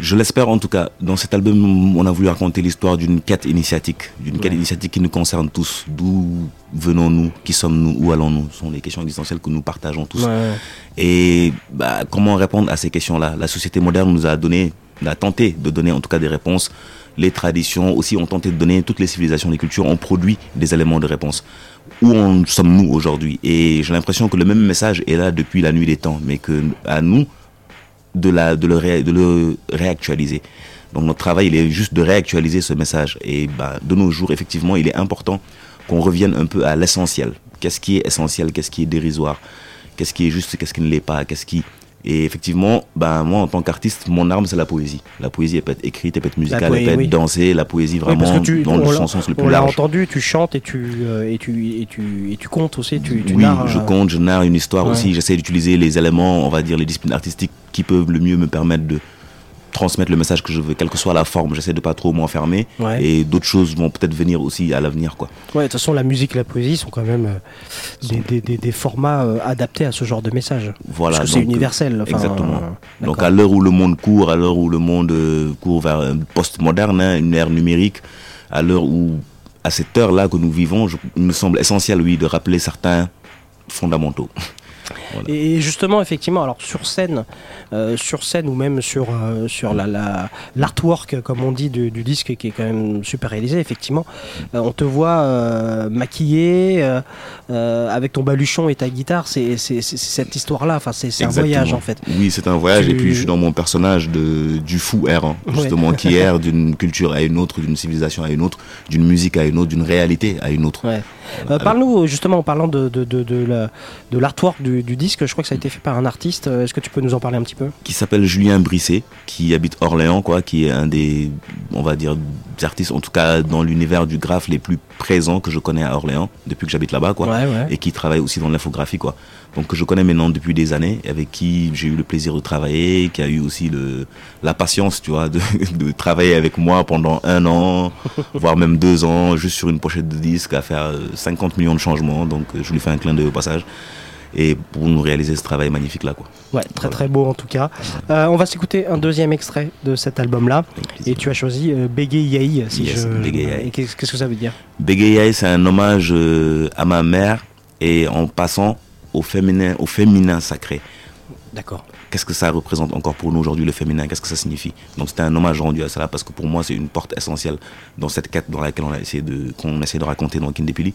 Je l'espère en tout cas. Dans cet album, on a voulu raconter l'histoire d'une quête initiatique, d'une quête initiatique qui nous concerne tous. D'où venons-nous Qui sommes-nous Où allons-nous? Ce sont des questions existentielles que nous partageons tous. Ouais. Et bah, comment répondre à ces questions-là? La société moderne nous a donné, a tenté de donner en tout cas des réponses. Les traditions aussi ont tenté de donner, toutes les civilisations, les cultures ont produit des éléments de réponse. Où en sommes-nous aujourd'hui? Et j'ai l'impression que le même message est là depuis la nuit des temps, mais que à nous de, la, de, le, ré- de le réactualiser. Donc notre travail, il est juste de réactualiser ce message. Et bah, de nos jours, effectivement, il est important qu'on revienne un peu à l'essentiel. Qu'est-ce qui est essentiel? Qu'est-ce qui est dérisoire? Qu'est-ce qui est juste? Qu'est-ce qui ne l'est pas? Qu'est-ce qui... Et effectivement, bah, moi, en tant qu'artiste, mon arme, c'est la poésie. La poésie, elle peut être écrite, elle peut être musicale, elle peut être oui. dansée. La poésie, Oui, vraiment, parce que tu, dans on le l'a- sens le on plus l'a large. entendu, tu chantes et tu euh, et tu et tu et tu comptes aussi, tu, tu oui, narres, je euh, compte, je narre une histoire Ouais. aussi. J'essaie d'utiliser les éléments, on va dire, les disciplines artistiques qui peuvent le mieux me permettre de transmettre le message que je veux, quelle que soit la forme. J'essaie de pas trop m'enfermer. Ouais. Et d'autres choses vont peut-être venir aussi à l'avenir, quoi. Ouais, de toute façon, la musique et la poésie sont quand même euh, des, des- des- des formats euh, adaptés à ce genre de message. Voilà. Parce que c'est universel. enfin, exactement. euh, donc à l'heure où le monde court, à l'heure où le monde court vers un post-moderne, hein, une ère numérique, à l'heure où, à cette heure-là que nous vivons, je- il me semble essentiel, oui, de rappeler certains fondamentaux. Et justement, effectivement, alors sur scène, euh, sur scène ou même sur euh, sur la la- l'artwork, comme on dit, du, du disque, qui est quand même super réalisé, effectivement, euh, on te voit maquillé avec ton baluchon et ta guitare. C'est cette histoire-là. Enfin, c'est un voyage en fait. Oui, c'est un voyage. Tu- Et puis, je suis dans mon personnage de, du fou errant, Ouais. justement, qui erre d'une culture à une autre, d'une civilisation à une autre, d'une musique à une autre, d'une réalité à une autre. Ouais. Parle-nous justement en parlant de, de, de, de la- de l'artwork du, du, du disque. Je crois que ça a été fait par un artiste. Euh, Est-ce que tu peux nous en parler un petit peu qui s'appelle Julien Brisset, qui habite Orléans, quoi, qui est un des, on va dire, des artistes, en tout cas dans l'univers du graphe les plus présents que je connais à Orléans, depuis que j'habite là-bas, quoi, Ouais, ouais. et qui travaille aussi dans l'infographie, quoi. Donc que je connais maintenant depuis des années, avec qui j'ai eu le plaisir de travailler, qui a eu aussi le, la patience, tu vois, de, de travailler avec moi pendant un an, voire même deux ans, juste sur une pochette de disque, à faire euh, 50 millions de changements. Donc euh, je lui fais un clin d'œil au passage. Et pour nous réaliser ce travail magnifique là, quoi. Ouais, très très beau en tout cas. Euh, on va s'écouter un deuxième extrait de cet album-là. Et tu as choisi euh, Bégayaï, si Yes, je... Qu'est-ce que ça veut dire? Bégayaï, c'est un hommage euh, à ma mère et en passant au féminin, au féminin sacré. D'accord. Qu'est-ce que ça représente encore pour nous aujourd'hui le féminin? Qu'est-ce que ça signifie? Donc c'était un hommage rendu à cela parce que pour moi c'est une porte essentielle dans cette quête dans laquelle on a essayé de qu'on essaie de raconter dans Kindepili.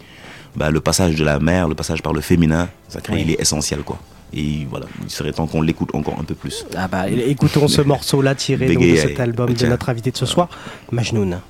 Bah, le passage de la mère, le passage par le féminin Oui. il est essentiel quoi. Et voilà, il serait temps qu'on l'écoute encore un peu plus. Ah bah, écoutons ce morceau-là tiré donc, de cet album de notre invité de ce soir, Majnoun.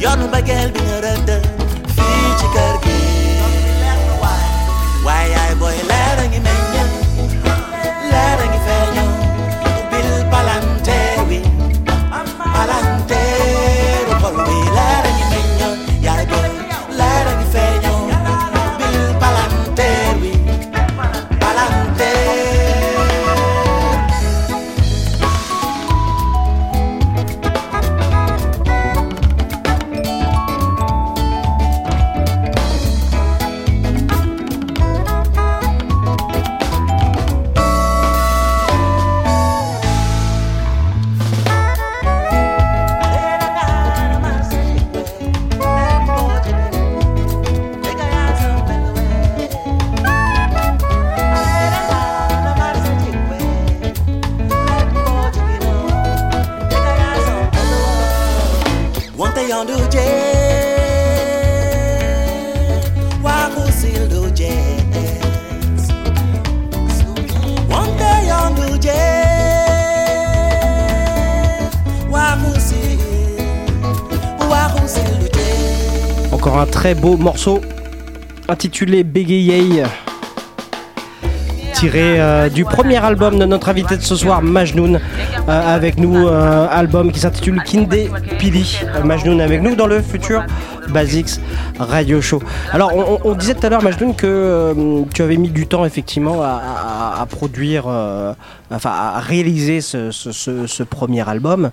Yanıma gel bir nereden Fiji beau morceau intitulé Bégayay, tiré euh, du premier album de notre invité de ce soir, Majnoun, euh, avec nous, un album qui s'intitule Kinde Pili. Euh, Majnoun avec nous dans le futur Basics Radio Show. Alors, on, disait tout à l'heure, Majnoun, que euh, tu avais mis du temps effectivement à, produire, euh, enfin à réaliser ce premier album.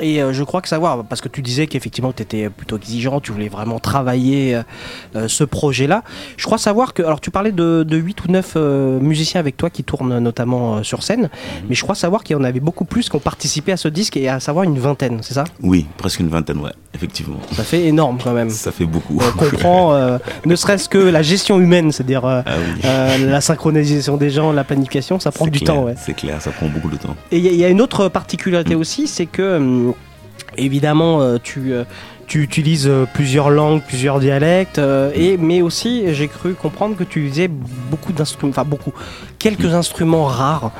Et euh, je crois que savoir, parce que tu disais qu'effectivement tu étais plutôt exigeant, tu voulais vraiment travailler euh, euh, ce projet-là. Je crois savoir que, alors tu parlais de, de 8 ou 9 euh, musiciens avec toi qui tournent notamment sur scène, mais je crois savoir qu'il y en avait beaucoup plus qui ont participé à ce disque et à savoir une vingtaine, c'est ça? Oui, presque une vingtaine, ouais, effectivement. Ça fait énorme quand même. Ça fait beaucoup. On comprend euh, ne serait-ce que la gestion humaine, c'est-à-dire euh, Ah oui. euh, la synchronisation des gens, la planification, ça prend du clair, temps. Ouais. C'est clair, ça prend beaucoup de temps. Et il y, a- il y a une autre particularité aussi, c'est que hum, évidemment euh, tu, euh, tu utilises euh, plusieurs langues, plusieurs dialectes, et mais aussi j'ai cru comprendre que tu utilisais beaucoup d'instruments, enfin beaucoup, quelques instruments rares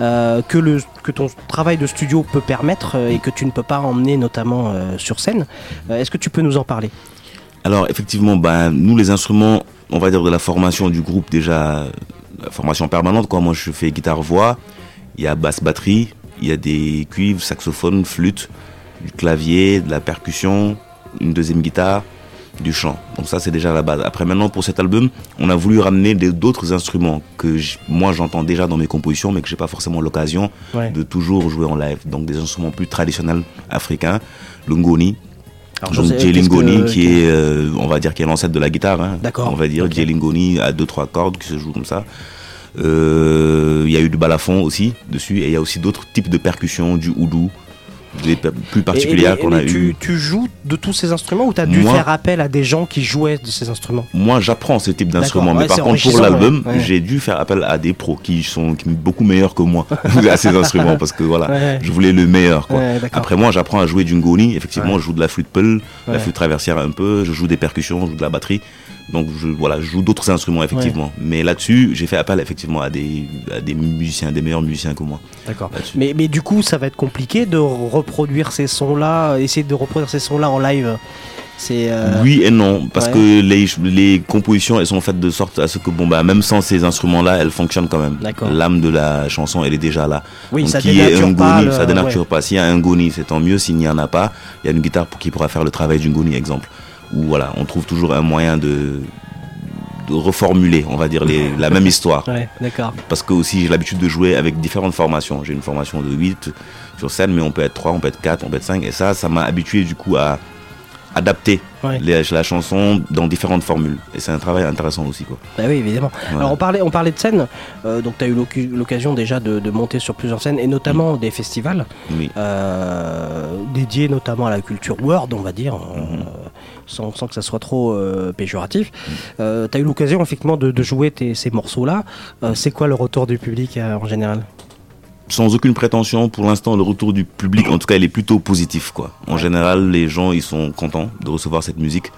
euh, que le que ton travail de studio peut permettre et que tu ne peux pas emmener notamment euh, sur scène. Est-ce que tu peux nous en parler? Alors effectivement, ben, nous les instruments, on va dire de la formation du groupe déjà, la formation permanente. Quoi. Moi je fais guitare-voix, il y a basse-batterie, il y a des cuivres, saxophone, flûte, du clavier, de la percussion, une deuxième guitare, du chant. Donc ça c'est déjà la base. Après maintenant pour cet album, on a voulu ramener d'autres instruments que moi j'entends déjà dans mes compositions, mais que j'ai pas forcément l'occasion Ouais. de toujours jouer en live. Donc des instruments plus traditionnels africains, le ngoni. Alors, je Donc que- qui est, euh, on va dire, qui est l'ancêtre de la guitare. hein. D'accord. On va dire Lingoni à deux trois cordes qui se jouent comme ça. Euh, Il y a eu du balafon aussi dessus et il y a aussi d'autres types de percussions, du oudou, des plus particulières qu'on a mais tu, joues de tous ces instruments ou tu as dû Moi- faire appel à des gens qui jouaient de ces instruments? Moi, j'apprends ce type D'accord, d'instrument, ouais, mais par contre, pour l'album, ouais, j'ai dû faire appel à des pros qui sont beaucoup meilleurs que moi à ces instruments parce que voilà, Ouais. je voulais le meilleur. Quoi. Après, moi, j'apprends à jouer du ngoni. Effectivement, je joue de la flûte peul, la flûte traversière un peu, je joue des percussions, je joue de la batterie. Donc, je, voilà, je joue d'autres instruments, effectivement. Mais là-dessus, j'ai fait appel, effectivement, à des, à des musiciens, des meilleurs musiciens que moi. D'accord. Mais, mais du coup, ça va être compliqué de reproduire ces sons-là, essayer de reproduire ces sons-là en live. C'est euh, Oui et non, parce ouais. que les, les compositions, elles sont faites de sorte à ce que, bon, bah, même sans ces instruments-là, elles fonctionnent quand même. L'âme de la chanson, elle est déjà là. Oui, Donc, ça dénature un pas goni, le- ça dénature ouais. pas. S'il y a un goni, c'est tant mieux. S'il n'y en a pas, il y a une guitare pour qui pourra faire le travail d'une goni, exemple. Ou voilà, on trouve toujours un moyen de, de reformuler, on va dire, les, la même histoire. Ouais, d'accord. Parce que aussi j'ai l'habitude de jouer avec différentes formations. J'ai une formation de 8 sur scène, mais on peut être 3, on peut être 4, on peut être 5. Et ça, ça m'a habitué du coup à adapter Ouais. les- la chanson dans différentes formules. Et c'est un travail intéressant aussi. Quoi. Bah oui, évidemment. Ouais. Alors on parlait, on parlait de scène, euh, donc tu as eu l'occasion déjà de, de monter sur plusieurs scènes, et notamment des festivals, Oui. euh, dédiés notamment à la culture world, on va dire, euh, Mhm. sans, sans que ça soit trop euh, péjoratif. tu as eu l'occasion effectivement de, de jouer tes- ces morceaux-là. Euh, C'est quoi le retour du public en général? Sans aucune prétention, pour l'instant, le retour du public, en tout cas, il est plutôt positif. Quoi. En général, les gens, ils sont contents de recevoir cette musique.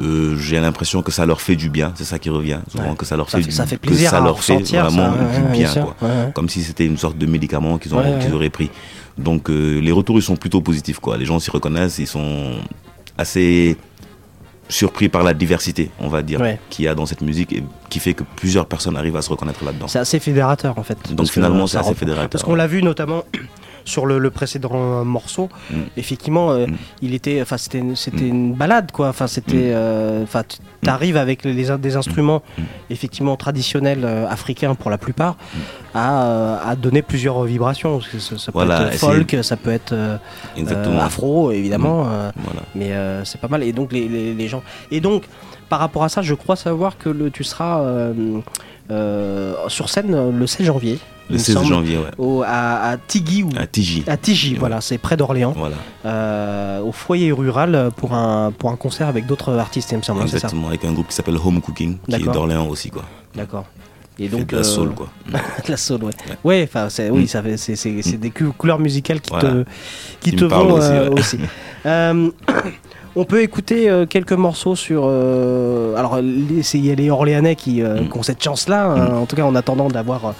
Euh, j'ai l'impression que ça leur fait du bien, c'est ça qui revient souvent, Ouais. que ça leur Ça fait, du- ça fait que ça leur fait vraiment ça, du bien, quoi. ouais, comme si c'était une sorte de médicament qu'ils Ouais, qu'ils auraient pris. Donc euh, les retours ils sont plutôt positifs, quoi. Les gens s'y reconnaissent, ils sont assez surpris par la diversité, on va dire, Ouais. qu'il y a dans cette musique et qui fait que plusieurs personnes arrivent à se reconnaître là-dedans. C'est assez fédérateur en fait. Donc finalement, c'est assez fédérateur, Parce qu'on l'a vu notamment sur le, le précédent euh, morceau. Mm. Effectivement, euh, il était, enfin c'était, une- c'était une balade quoi. Enfin c'était, euh, enfin tu arrives avec les, les- des instruments effectivement traditionnels africains pour la plupart à, à donner plusieurs vibrations. Ça, peut être folk, ça peut être afro évidemment. Mm. Voilà. mais c'est pas mal. Et donc les, les- les gens. Et donc par rapport à ça, je crois savoir que le, tu seras euh, euh, sur scène le 16 janvier. Le il me 16 semble, janvier, ouais. au- à, à Tigui ou À Tiji. à Tigy, voilà, c'est près d'Orléans, Voilà. euh, au foyer rural pour un, pour un concert avec d'autres artistes, il me semble, hein, ça Exactement, avec un groupe qui s'appelle Home Cooking, qui est d'Orléans aussi, quoi. D'accord. Et donc de la euh, soul, quoi. de la soul, ouais. Ouais, enfin, c'est oui, Mm. ça fait- c'est c'est- c'est des cou- couleurs musicales qui Voilà. te qui, Qui te vont aussi, euh, aussi. Euh, on peut écouter euh, quelques morceaux sur. alors, il y a les Orléanais qui, Mm. qui ont cette chance-là, hein, en tout cas en attendant d'avoir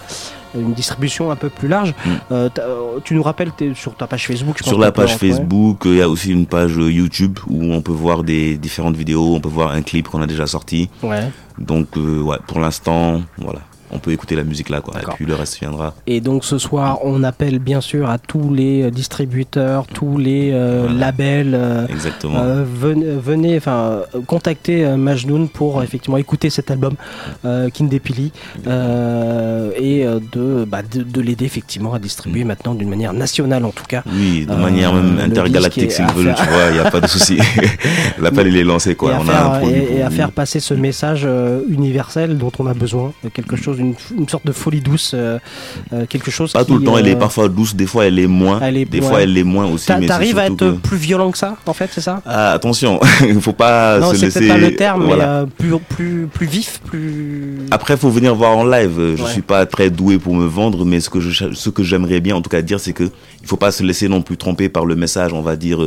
une distribution un peu plus large. Euh, t'as- euh, tu nous rappelles t'es sur ta page Facebook je pense. Sur la page. Facebook, il y a aussi une page euh, YouTube où on peut voir des différentes vidéos, on peut voir un clip qu'on a déjà sorti. Ouais. Donc, euh, ouais, pour l'instant, voilà, on peut écouter la musique là, quoi. Et puis le reste viendra. Et donc ce soir, on appelle bien sûr à tous les euh, distributeurs, tous les euh, labels. euh, Exactement. euh, venez, enfin, contacter Majnoun pour effectivement écouter cet album Kindepili et de, bah, de, de l'aider effectivement à distribuer maintenant d'une manière nationale en tout cas. Oui, de manière même intergalactique veulent, faire- tu vois, il n'y a pas de souci. L'appel il est lancé, quoi. et à, on faire, a un et- et à faire passer ce message universel dont on a besoin, quelque chose, une, une sorte de folie douce, euh, euh, quelque chose Pas qui, tout le temps, elle est euh, parfois douce, des fois elle est moins. elle est- des ouais. fois elle l'est moins aussi. T'arrives à être que- plus violent que ça, en fait, c'est ça? Ah, attention, il faut pas Non, se laisser. peut-être pas le terme, Voilà. mais plus, plus, plus vif, plus. Après, faut venir voir en live. Je Ouais. suis pas très doué pour me vendre, mais ce que je, ce que j'aimerais bien, en tout cas, dire, c'est que il faut pas se laisser non plus tromper par le message, on va dire,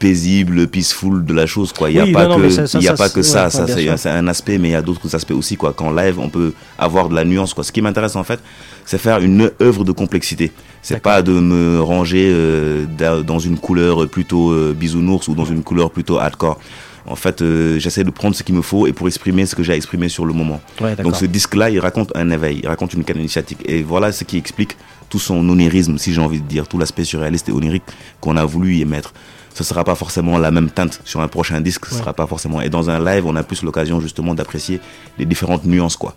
paisible, peaceful de la chose quoi. Il y a Oui, pas non, que ça- ça- il y a ça, pas que c'est- ça, ça ouais, un aspect mais il y a d'autres aspects aussi quoi. Qu'en live, on peut avoir de la nuance quoi. Ce qui m'intéresse en fait, c'est faire une œuvre de complexité. C'est pas de me ranger euh, da- dans une couleur plutôt euh, bisounours ou dans une couleur plutôt hardcore. En fait, euh, j'essaie de prendre ce qu'il me faut et pour exprimer ce que j'ai à exprimer sur le moment. Ouais. Donc ce disque-là, il raconte un éveil, il raconte une quête initiatique. Et voilà ce qui explique tout son onirisme, si j'ai envie de dire, tout l'aspect surréaliste et onirique qu'on a voulu y mettre. Ce sera pas forcément la même teinte sur un prochain disque, ce Ouais. sera pas forcément. Et dans un live, on a plus l'occasion justement d'apprécier les différentes nuances, quoi.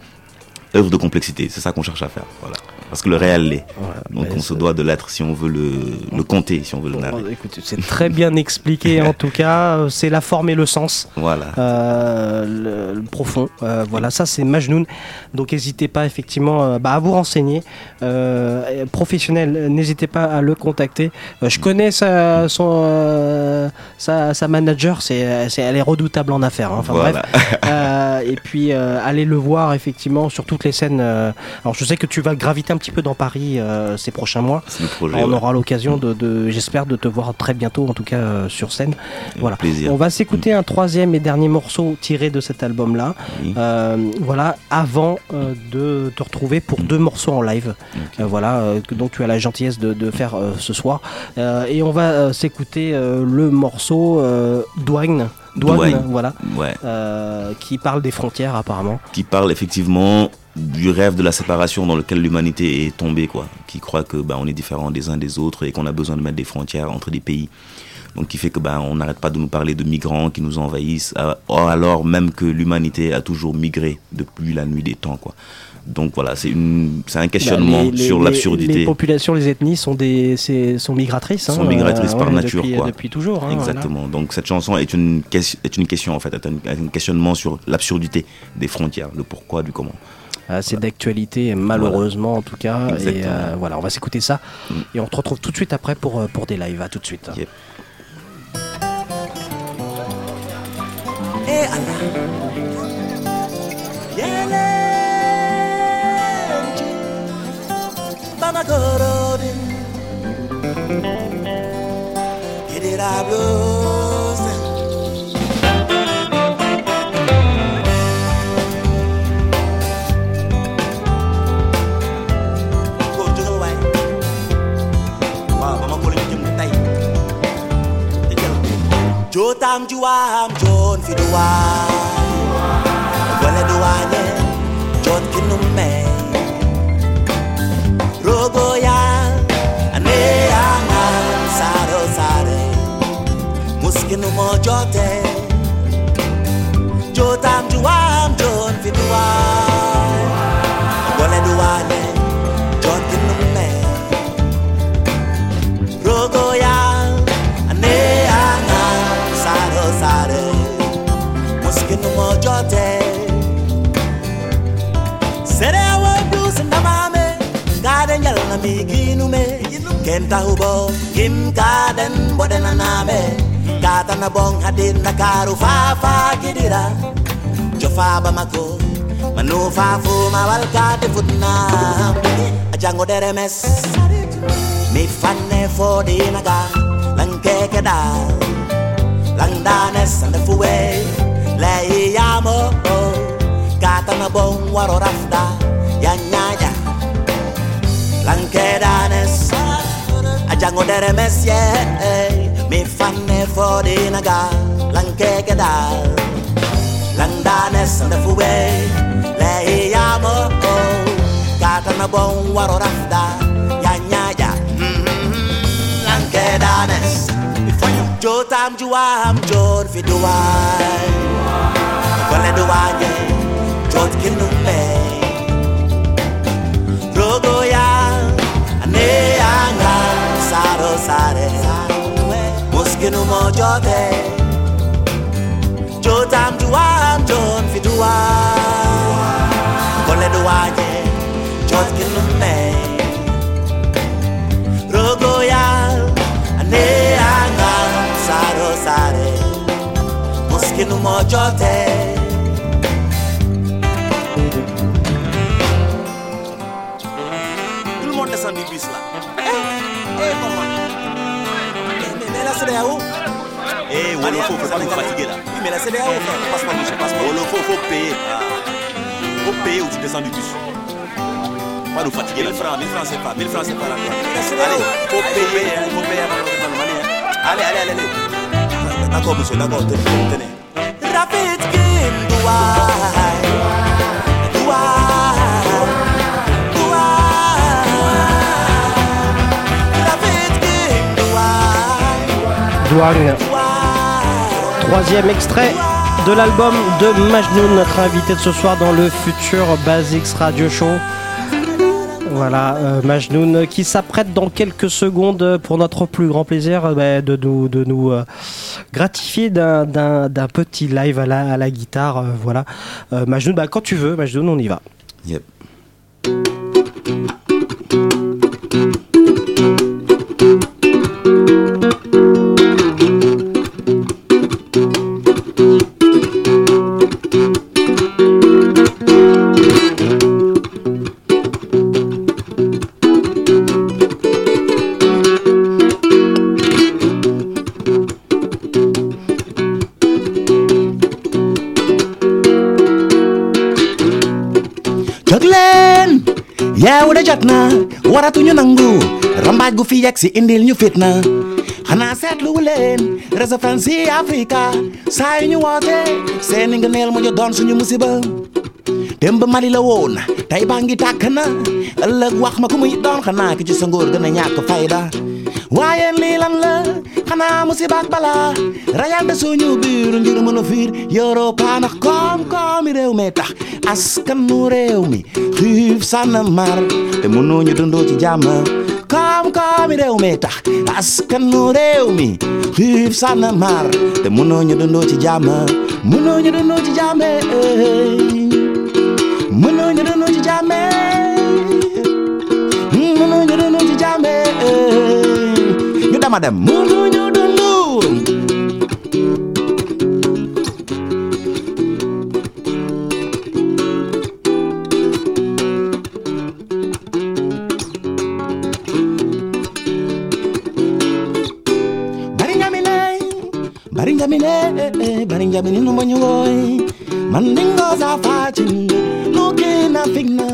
Œuvre de complexité, c'est ça qu'on cherche à faire. Voilà. Parce que le réel l'est. Donc on se doit de l'être si on veut le, le compter, si on veut le narrer. c'est très bien expliqué en tout cas. C'est la forme et le sens. Voilà. Euh, le, le profond. Euh, voilà, ça c'est Majnoun. Donc n'hésitez pas effectivement euh, bah, à vous renseigner. Euh, professionnel, n'hésitez pas à le contacter. Je connais sa, son, sa, sa manager, c'est, elle est redoutable en affaires. hein. Enfin Voilà. bref. Et puis allez le voir effectivement sur toutes les scènes. euh, alors je sais que tu vas graviter un petit peu dans Paris euh, ces prochains mois. Projet, On ouais. aura l'occasion de, de- j'espère, de te voir très bientôt, en tout cas euh, sur scène. Voilà. plaisir. On va s'écouter un troisième et dernier morceau tiré de cet album-là. Voilà, avant de te retrouver pour deux morceaux en live. Euh, voilà, dont tu as la gentillesse de, de faire ce soir. Et on va s'écouter le morceau Douane. Douane, Douane. voilà. Ouais. Euh, qui parle des frontières apparemment. qui parle effectivement du rêve de la séparation dans lequel l'humanité est tombée, quoi. Qui croit que bah, on est différents des uns des autres et qu'on a besoin de mettre des frontières entre des pays. Donc qui fait que bah, on n'arrête pas de nous parler de migrants qui nous envahissent, euh, or alors même que l'humanité a toujours migré depuis la nuit des temps, quoi. Donc voilà, c'est un questionnement Bah, les- sur l'absurdité. Les populations, les ethnies sont des, sont migratrices. hein, sont migratrices euh, par ouais, nature, depuis, quoi. Depuis toujours. hein, Exactement. Donc cette chanson est une, est une question en fait, est un, est un questionnement sur l'absurdité des frontières, le pourquoi du comment. Voilà. Euh, c'est d'actualité, malheureusement en tout cas. Et euh, voilà, on va s'écouter ça. Et on te retrouve tout de suite après pour, euh, pour des lives. À tout de suite. Eh Joe Tam Juam, John Fiduan. Wala duwane, John Kinume. Rogoya, ane angan, saro sare. Muskinu mojote. Kenta hubo kim gaden bodena name gata na bong hadin na karu fa fa gidira jofa ba mako manu fa fu ma wal gade futna ajango deremes mi. Fanne fo di naga lanke keda lang danes and fuwe le yamo gata na bong waro rafda ya lang kedanes Django dere remesie eh, Mi fanne fuori naga Lanche che dà Landane sande fube Lei amo Katana oh, bon waro rafda Ya nya ya. Mm-hmm. Lanche danes Before you jo tam juwa ham jor fiduai Kone duwaye Jot kinume Rogo ya you no more joy there. Eh? Joe time to one, John fi do one. Gonna do one, yeah. Joy can no me. Rogo ya, ane anga, saro sare. Mosque no more joy there. Eh? Faut, faut pas nous fatiguer là. Oui, mais la frère, on passe pas nous, je passe pas. Oh, faut, faut payer. Faut payer ou tu descends du bus. Pas nous fatiguer là. 1000 francs, 1000 francs, c'est pas. 1000 francs, c'est pas là. Allez, faut payer, faut payer avant de Allez, hein. allez, allez, allez. D'accord, monsieur, d'accord, tenez, tenez. Rapid Douai. Douane. Troisième extrait de l'album de Majnoun, notre invité de ce soir dans le futur Basics Radio Show. Voilà, euh, Majnoun qui s'apprête dans quelques secondes pour notre plus grand plaisir euh, bah, de nous, de nous euh, gratifier d'un- petit live à la, à la guitare. voilà, Majnoun, bah, quand tu veux, Majnoun, on y va. Yep. Gu fi yegg indil ñu fitna xanaa seetluwu leen réseau fancy Africa saa yu ñu woote seeni nga neel mu ñu doon suñu musiba. Démb Mali la woon tey baa ngi tàkk na. Ëllëg wax ma ku muy doon xanaa ki ci sa ngóor gën a ñàkk fayda. Waaye lii lan la xanaa musiba ak rayal de suñu biir ngir mën fiir. Europa ndax koom-koomi réew mi tax askanu réew mi xiif sànn mar. Te mënoo ñu dundoo ci jàmm koom-koomi réew mi tax askanu rew mi xiif sànn mar. Te mënoo ñu dundoo ci jàmm mënoo ñu dundoo ci jàmm mënoo ñu dundoo ci jàmm mënoo ñu dundoo ci jàmm ñu dama dem mënoo ñu Barinjamine, Barinjamine no banho goi. Mandingo za fachin, no kina figna.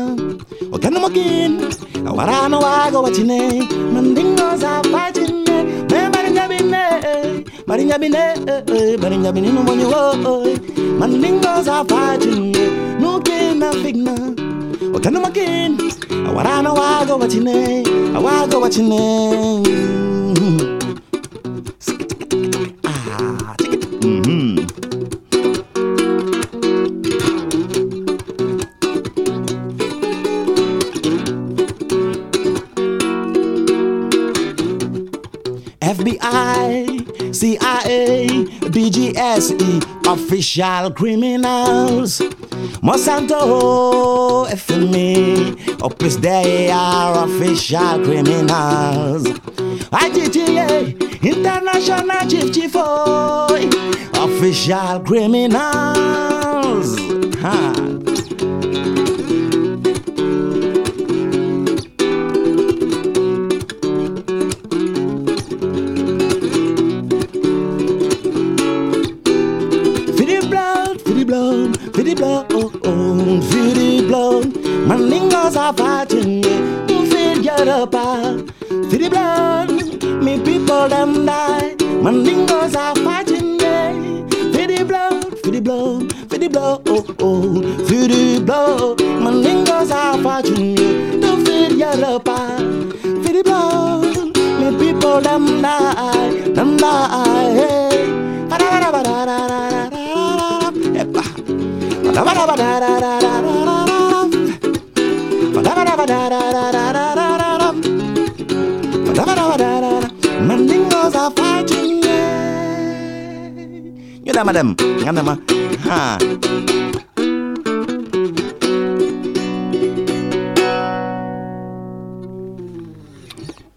O kano mokin, awarano wago wachine. Mandingo za fachin, me Barinjamine, Barinjamine, Barinjamine no banho goi. Mandingo za fachin, no kina figna. O kano mokin, awarano wago wachine, wago wachine. Official criminals. Monsanto, FME, oh, Opus they are official criminals. IGTA, International Chief Chief Boy, official criminals. Ha. Mandingos are fighting. You know, madam. You know, ma. Ha.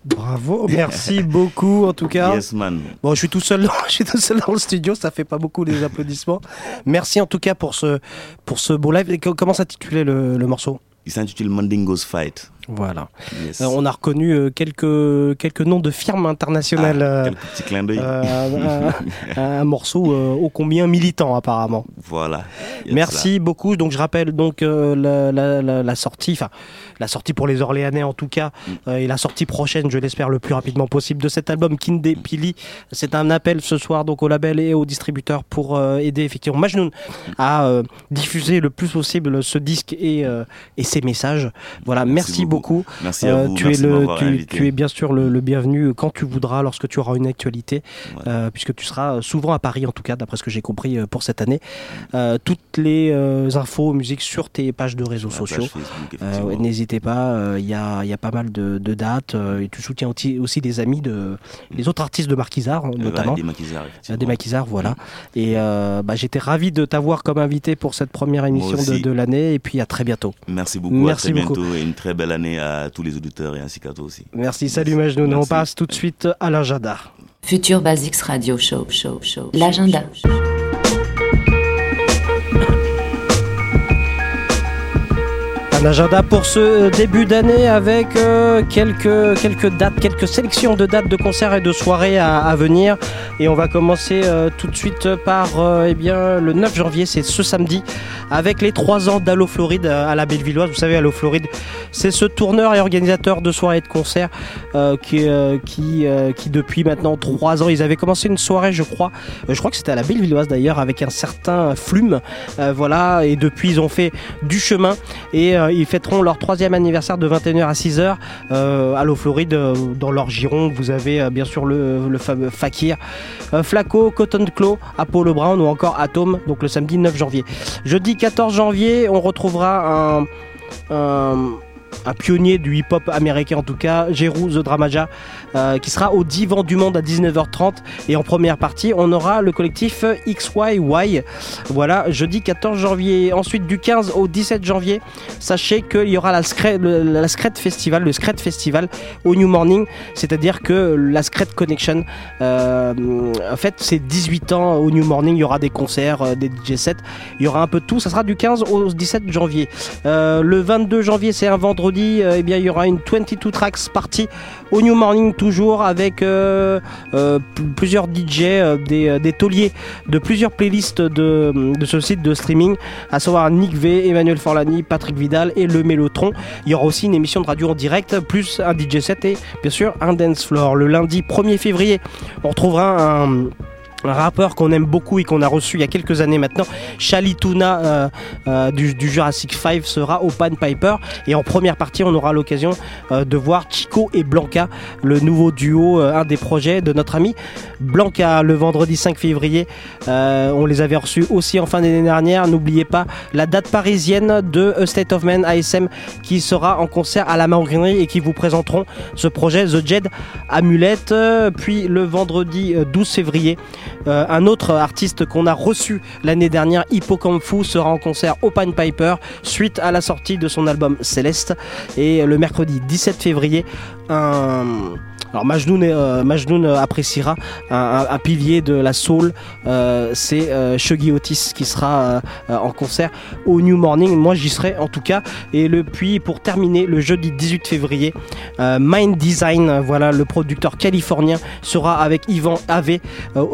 Bravo, merci beaucoup en tout cas. Yes, man. Bon, je suis tout seul, je suis tout seul dans le studio, ça fait pas beaucoup les applaudissements. Merci en tout cas pour ce pour ce beau live. Et comment s'intitulait le, le morceau? Il s'intitule Mandingo's Fight. Voilà. Euh, on a reconnu euh, quelques, quelques noms de firmes internationales. Ah, euh, quelques petits clins d'œil. un, un morceau ô combien militant apparemment. Voilà. Merci beaucoup. Donc je rappelle donc la, la- la- la sortie, enfin la sortie pour les Orléanais en tout cas, Mm. et la sortie prochaine, je l'espère le plus rapidement possible de cet album Kinde Pili. C'est un appel ce soir donc au label et aux distributeurs pour aider effectivement Majnoun à diffuser le plus possible ce disque et, et ses messages. Voilà, merci, beaucoup. Merci à vous, tu merci es de le, m'avoir tu, invité. tu es bien sûr le, le bienvenu quand tu voudras, lorsque tu auras une actualité, euh, puisque tu seras souvent à Paris, en tout cas, d'après ce que j'ai compris euh, pour cette année. Euh, toutes les euh, infos, musique sur tes pages de réseaux sociaux. Euh, N'hésitez pas, euh, il y, a, il y a pas mal de, de dates euh, et tu soutiens aussi, des amis de les autres artistes de Marquisard, hein, Euh, notamment. des maquisards, Euh, des maquisards, voilà. Et euh, bah, j'étais ravi de t'avoir comme invité pour cette première émission de, l'année et puis à très bientôt. Merci beaucoup. Merci à très beaucoup. bientôt et une très belle année à tous les auditeurs et ainsi qu'à toi aussi. Merci, salut Majnoun. On passe tout de suite à l'agenda. Future Basics Radio Show. show, show L'agenda. Un agenda pour ce début d'année avec euh, quelques, quelques dates, quelques sélections de dates de concerts et de soirées à, venir. Et on va commencer euh, tout de suite par euh, eh bien, le 9 janvier, c'est ce samedi, avec les 3 ans d'Allo Floride à la Bellevilloise. Vous savez, Allo Floride, c'est ce tourneur et organisateur de soirées et de concerts qui, qui, qui, depuis maintenant 3 ans, ils avaient commencé une soirée, je crois, je crois que c'était à la Bellevilloise d'ailleurs, avec un certain Flume. Voilà, et depuis, ils ont fait du chemin et ils fêteront leur troisième anniversaire de 21h à 6h euh, à l'eau Floride euh, dans leur giron. Vous avez euh, bien sûr le, fameux Fakir, Flaco, Cotton Claw, Apollo Brown ou encore Atom, donc le samedi 9 janvier. Jeudi 14 janvier, on retrouvera un, pionnier du hip-hop américain en tout cas, Jeru The Dramaja, euh, qui sera au Divan du Monde à 19h30. Et en première partie, on aura le collectif XYY. Voilà, jeudi 14 janvier. Ensuite, du 15 au 17 janvier, sachez qu'il y aura la Scred, Festival, le Scred Festival au New Morning. C'est-à-dire que la Scred Connection, euh, en fait, c'est 18 ans au New Morning. Il y aura des concerts, euh, des DJ sets. Il y aura un peu de tout. Ça sera du 15 au 17 janvier. Le 22 janvier, c'est un vendredi. eh bien, il y aura une 22 tracks party au New Morning toujours avec euh, euh, plusieurs DJ, euh, des, des de plusieurs playlists de, de ce site de streaming, à savoir Nick V, Emmanuel Forlani, Patrick Vidal et le Mélotron. Il y aura aussi une émission de radio en direct, plus un DJ set et bien sûr un dance floor. Le lundi 1er février, on retrouvera un un rappeur qu'on aime beaucoup et qu'on a reçu il y a quelques années maintenant, Chalituna euh, euh, du, Jurassic 5 sera au Pan Piper et en première partie on aura l'occasion euh, de voir Chico et Blanca, le nouveau duo, un des projets de notre ami Blanca le vendredi 5 février. On les avait reçus aussi en fin d'année dernière. N'oubliez pas la date parisienne de A State of Man ASM qui sera en concert à la Maroquinerie et qui vous présenteront ce projet The Jed Amulette. Puis le vendredi euh, 12 février, euh, un autre artiste qu'on a reçu l'année dernière, Hippocampu, sera en concert au Pan Piper suite à la sortie de son album Céleste. Et le mercredi 17 février, un. Alors Majnoun, euh, euh, appréciera un, pilier de la soul, euh, c'est euh, Shuggy Otis qui sera en concert au New Morning. Moi j'y serai en tout cas. Et le puis pour terminer le jeudi 18 février, Mind Design, voilà le producteur californien sera avec Yvan Ave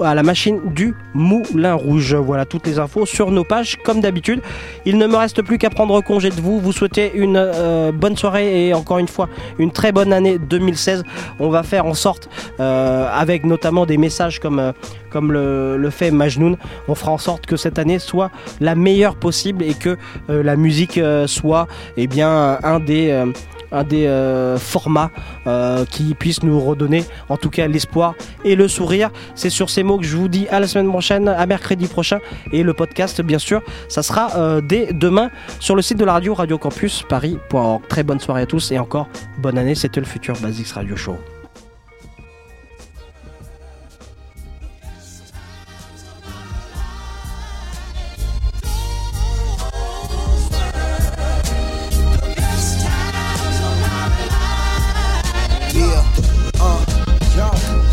à la machine du Moulin Rouge. Voilà toutes les infos sur nos pages comme d'habitude. Il ne me reste plus qu'à prendre congé de vous. Vous souhaitez une bonne soirée et encore une fois une très bonne année 2016. On va faire en sorte, euh, avec notamment des messages comme, euh, comme le, fait Majnoun, on fera en sorte que cette année soit la meilleure possible et que euh, la musique soit eh bien, un des... un des formats qui puisse nous redonner en tout cas l'espoir et le sourire. C'est sur ces mots que je vous dis à la semaine prochaine, à mercredi prochain et le podcast bien sûr, ça sera dès demain sur le site de la radio Radio Campus Paris.org. Très bonne soirée à tous et encore bonne année, c'était le futur Basics Radio Show.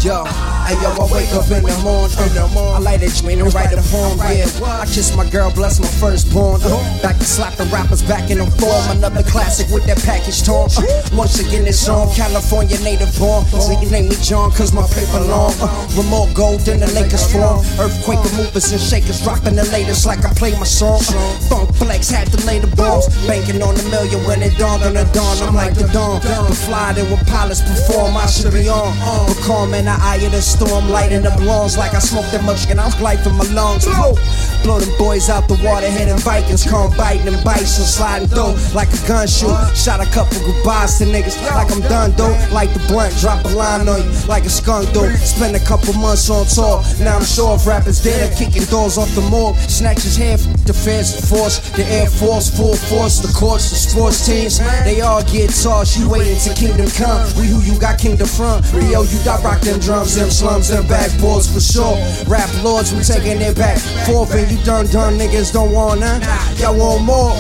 Yo. Hey yo, I wake up in the morning, uh, I light a joint and write a poem, yeah. I kiss my girl, bless my firstborn. Uh, back to slap the rappers back in the form. Another classic with that package torn. Uh, once again, it's on California native born. So you name me John, cause my paper long. Uh, with more gold than the Lakers form. Earthquake movers and shakers, dropping the latest like I play my song. Uh, Funk flex had to lay the bombs. Banking on the million when it dawned on the dawn. I'm like the dawn. But fly than when pilots perform, I should be on. But calm in the eye of the storm, lighting up lawns like I smoked that much and I'm life in my lungs. Blow, blow them boys out the water, hitting Vikings, come biting and bites and sliding through like a gun shoot. Shot a couple goodbyes to niggas like I'm done though. Like the blunt, drop a line on you like a skunk though. Spend a couple months on tour. Now I'm sure if rappers dead, kicking doors off the mall, Snatch his head, f- the force, the air force, full force, the courts, the sports teams. They all get tossed. You waiting till kingdom come. We who you got kingdom from. Rio, you got rock them drums, them slums, them backboards for sure. Rap lords, we taking it back. Forth and you done done niggas don't want none. Y'all want more.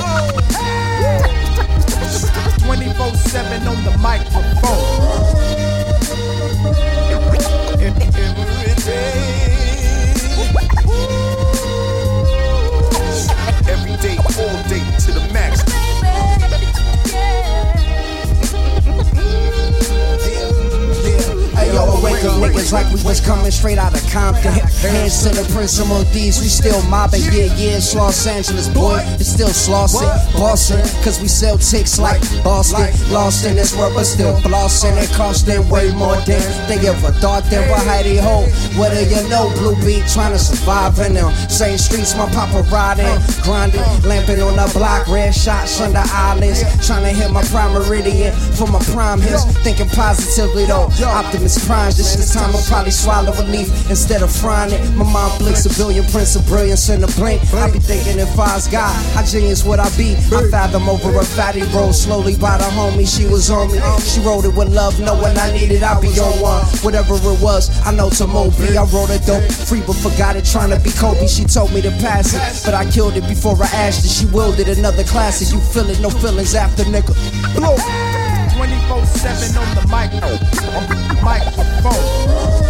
24 7 on the microphone. Every day, all day to the max. Hey yo, wake up niggas like we was coming straight out of Compton. Hands to the principal these, we still mobbing. Yeah, yeah, it's Los Angeles, boy. It's still Slauson, Boston, cause we sell ticks like Boston. Lost in this world, but still flossing. It costing way more than they ever thought they were hidey ho. Whether you know Blue Beat, trying to survive in them same streets, my papa riding, grinding, lamping on the block, red shots under eyelids. Trying to hit my prime meridian for my prime hits. Thinking positively though, Optimus Prime. This is time I'll probably swallow a leaf instead of frying it. My mind blinks a billion prints of brilliance in a blink. I be thinking if I was God, how genius would I be? I fathom over a fatty roll slowly by the homie. She was on me. She wrote it with love, knowing I needed. I be on one. Whatever it was, I know to Moby. I wrote it dope, free but forgot it. Trying to be Kobe. She told me to pass it, but I killed it before I asked it. She willed it another classic. You feel it, no feelings after nigga. Blow. 24 7 on the mic, on the microphone.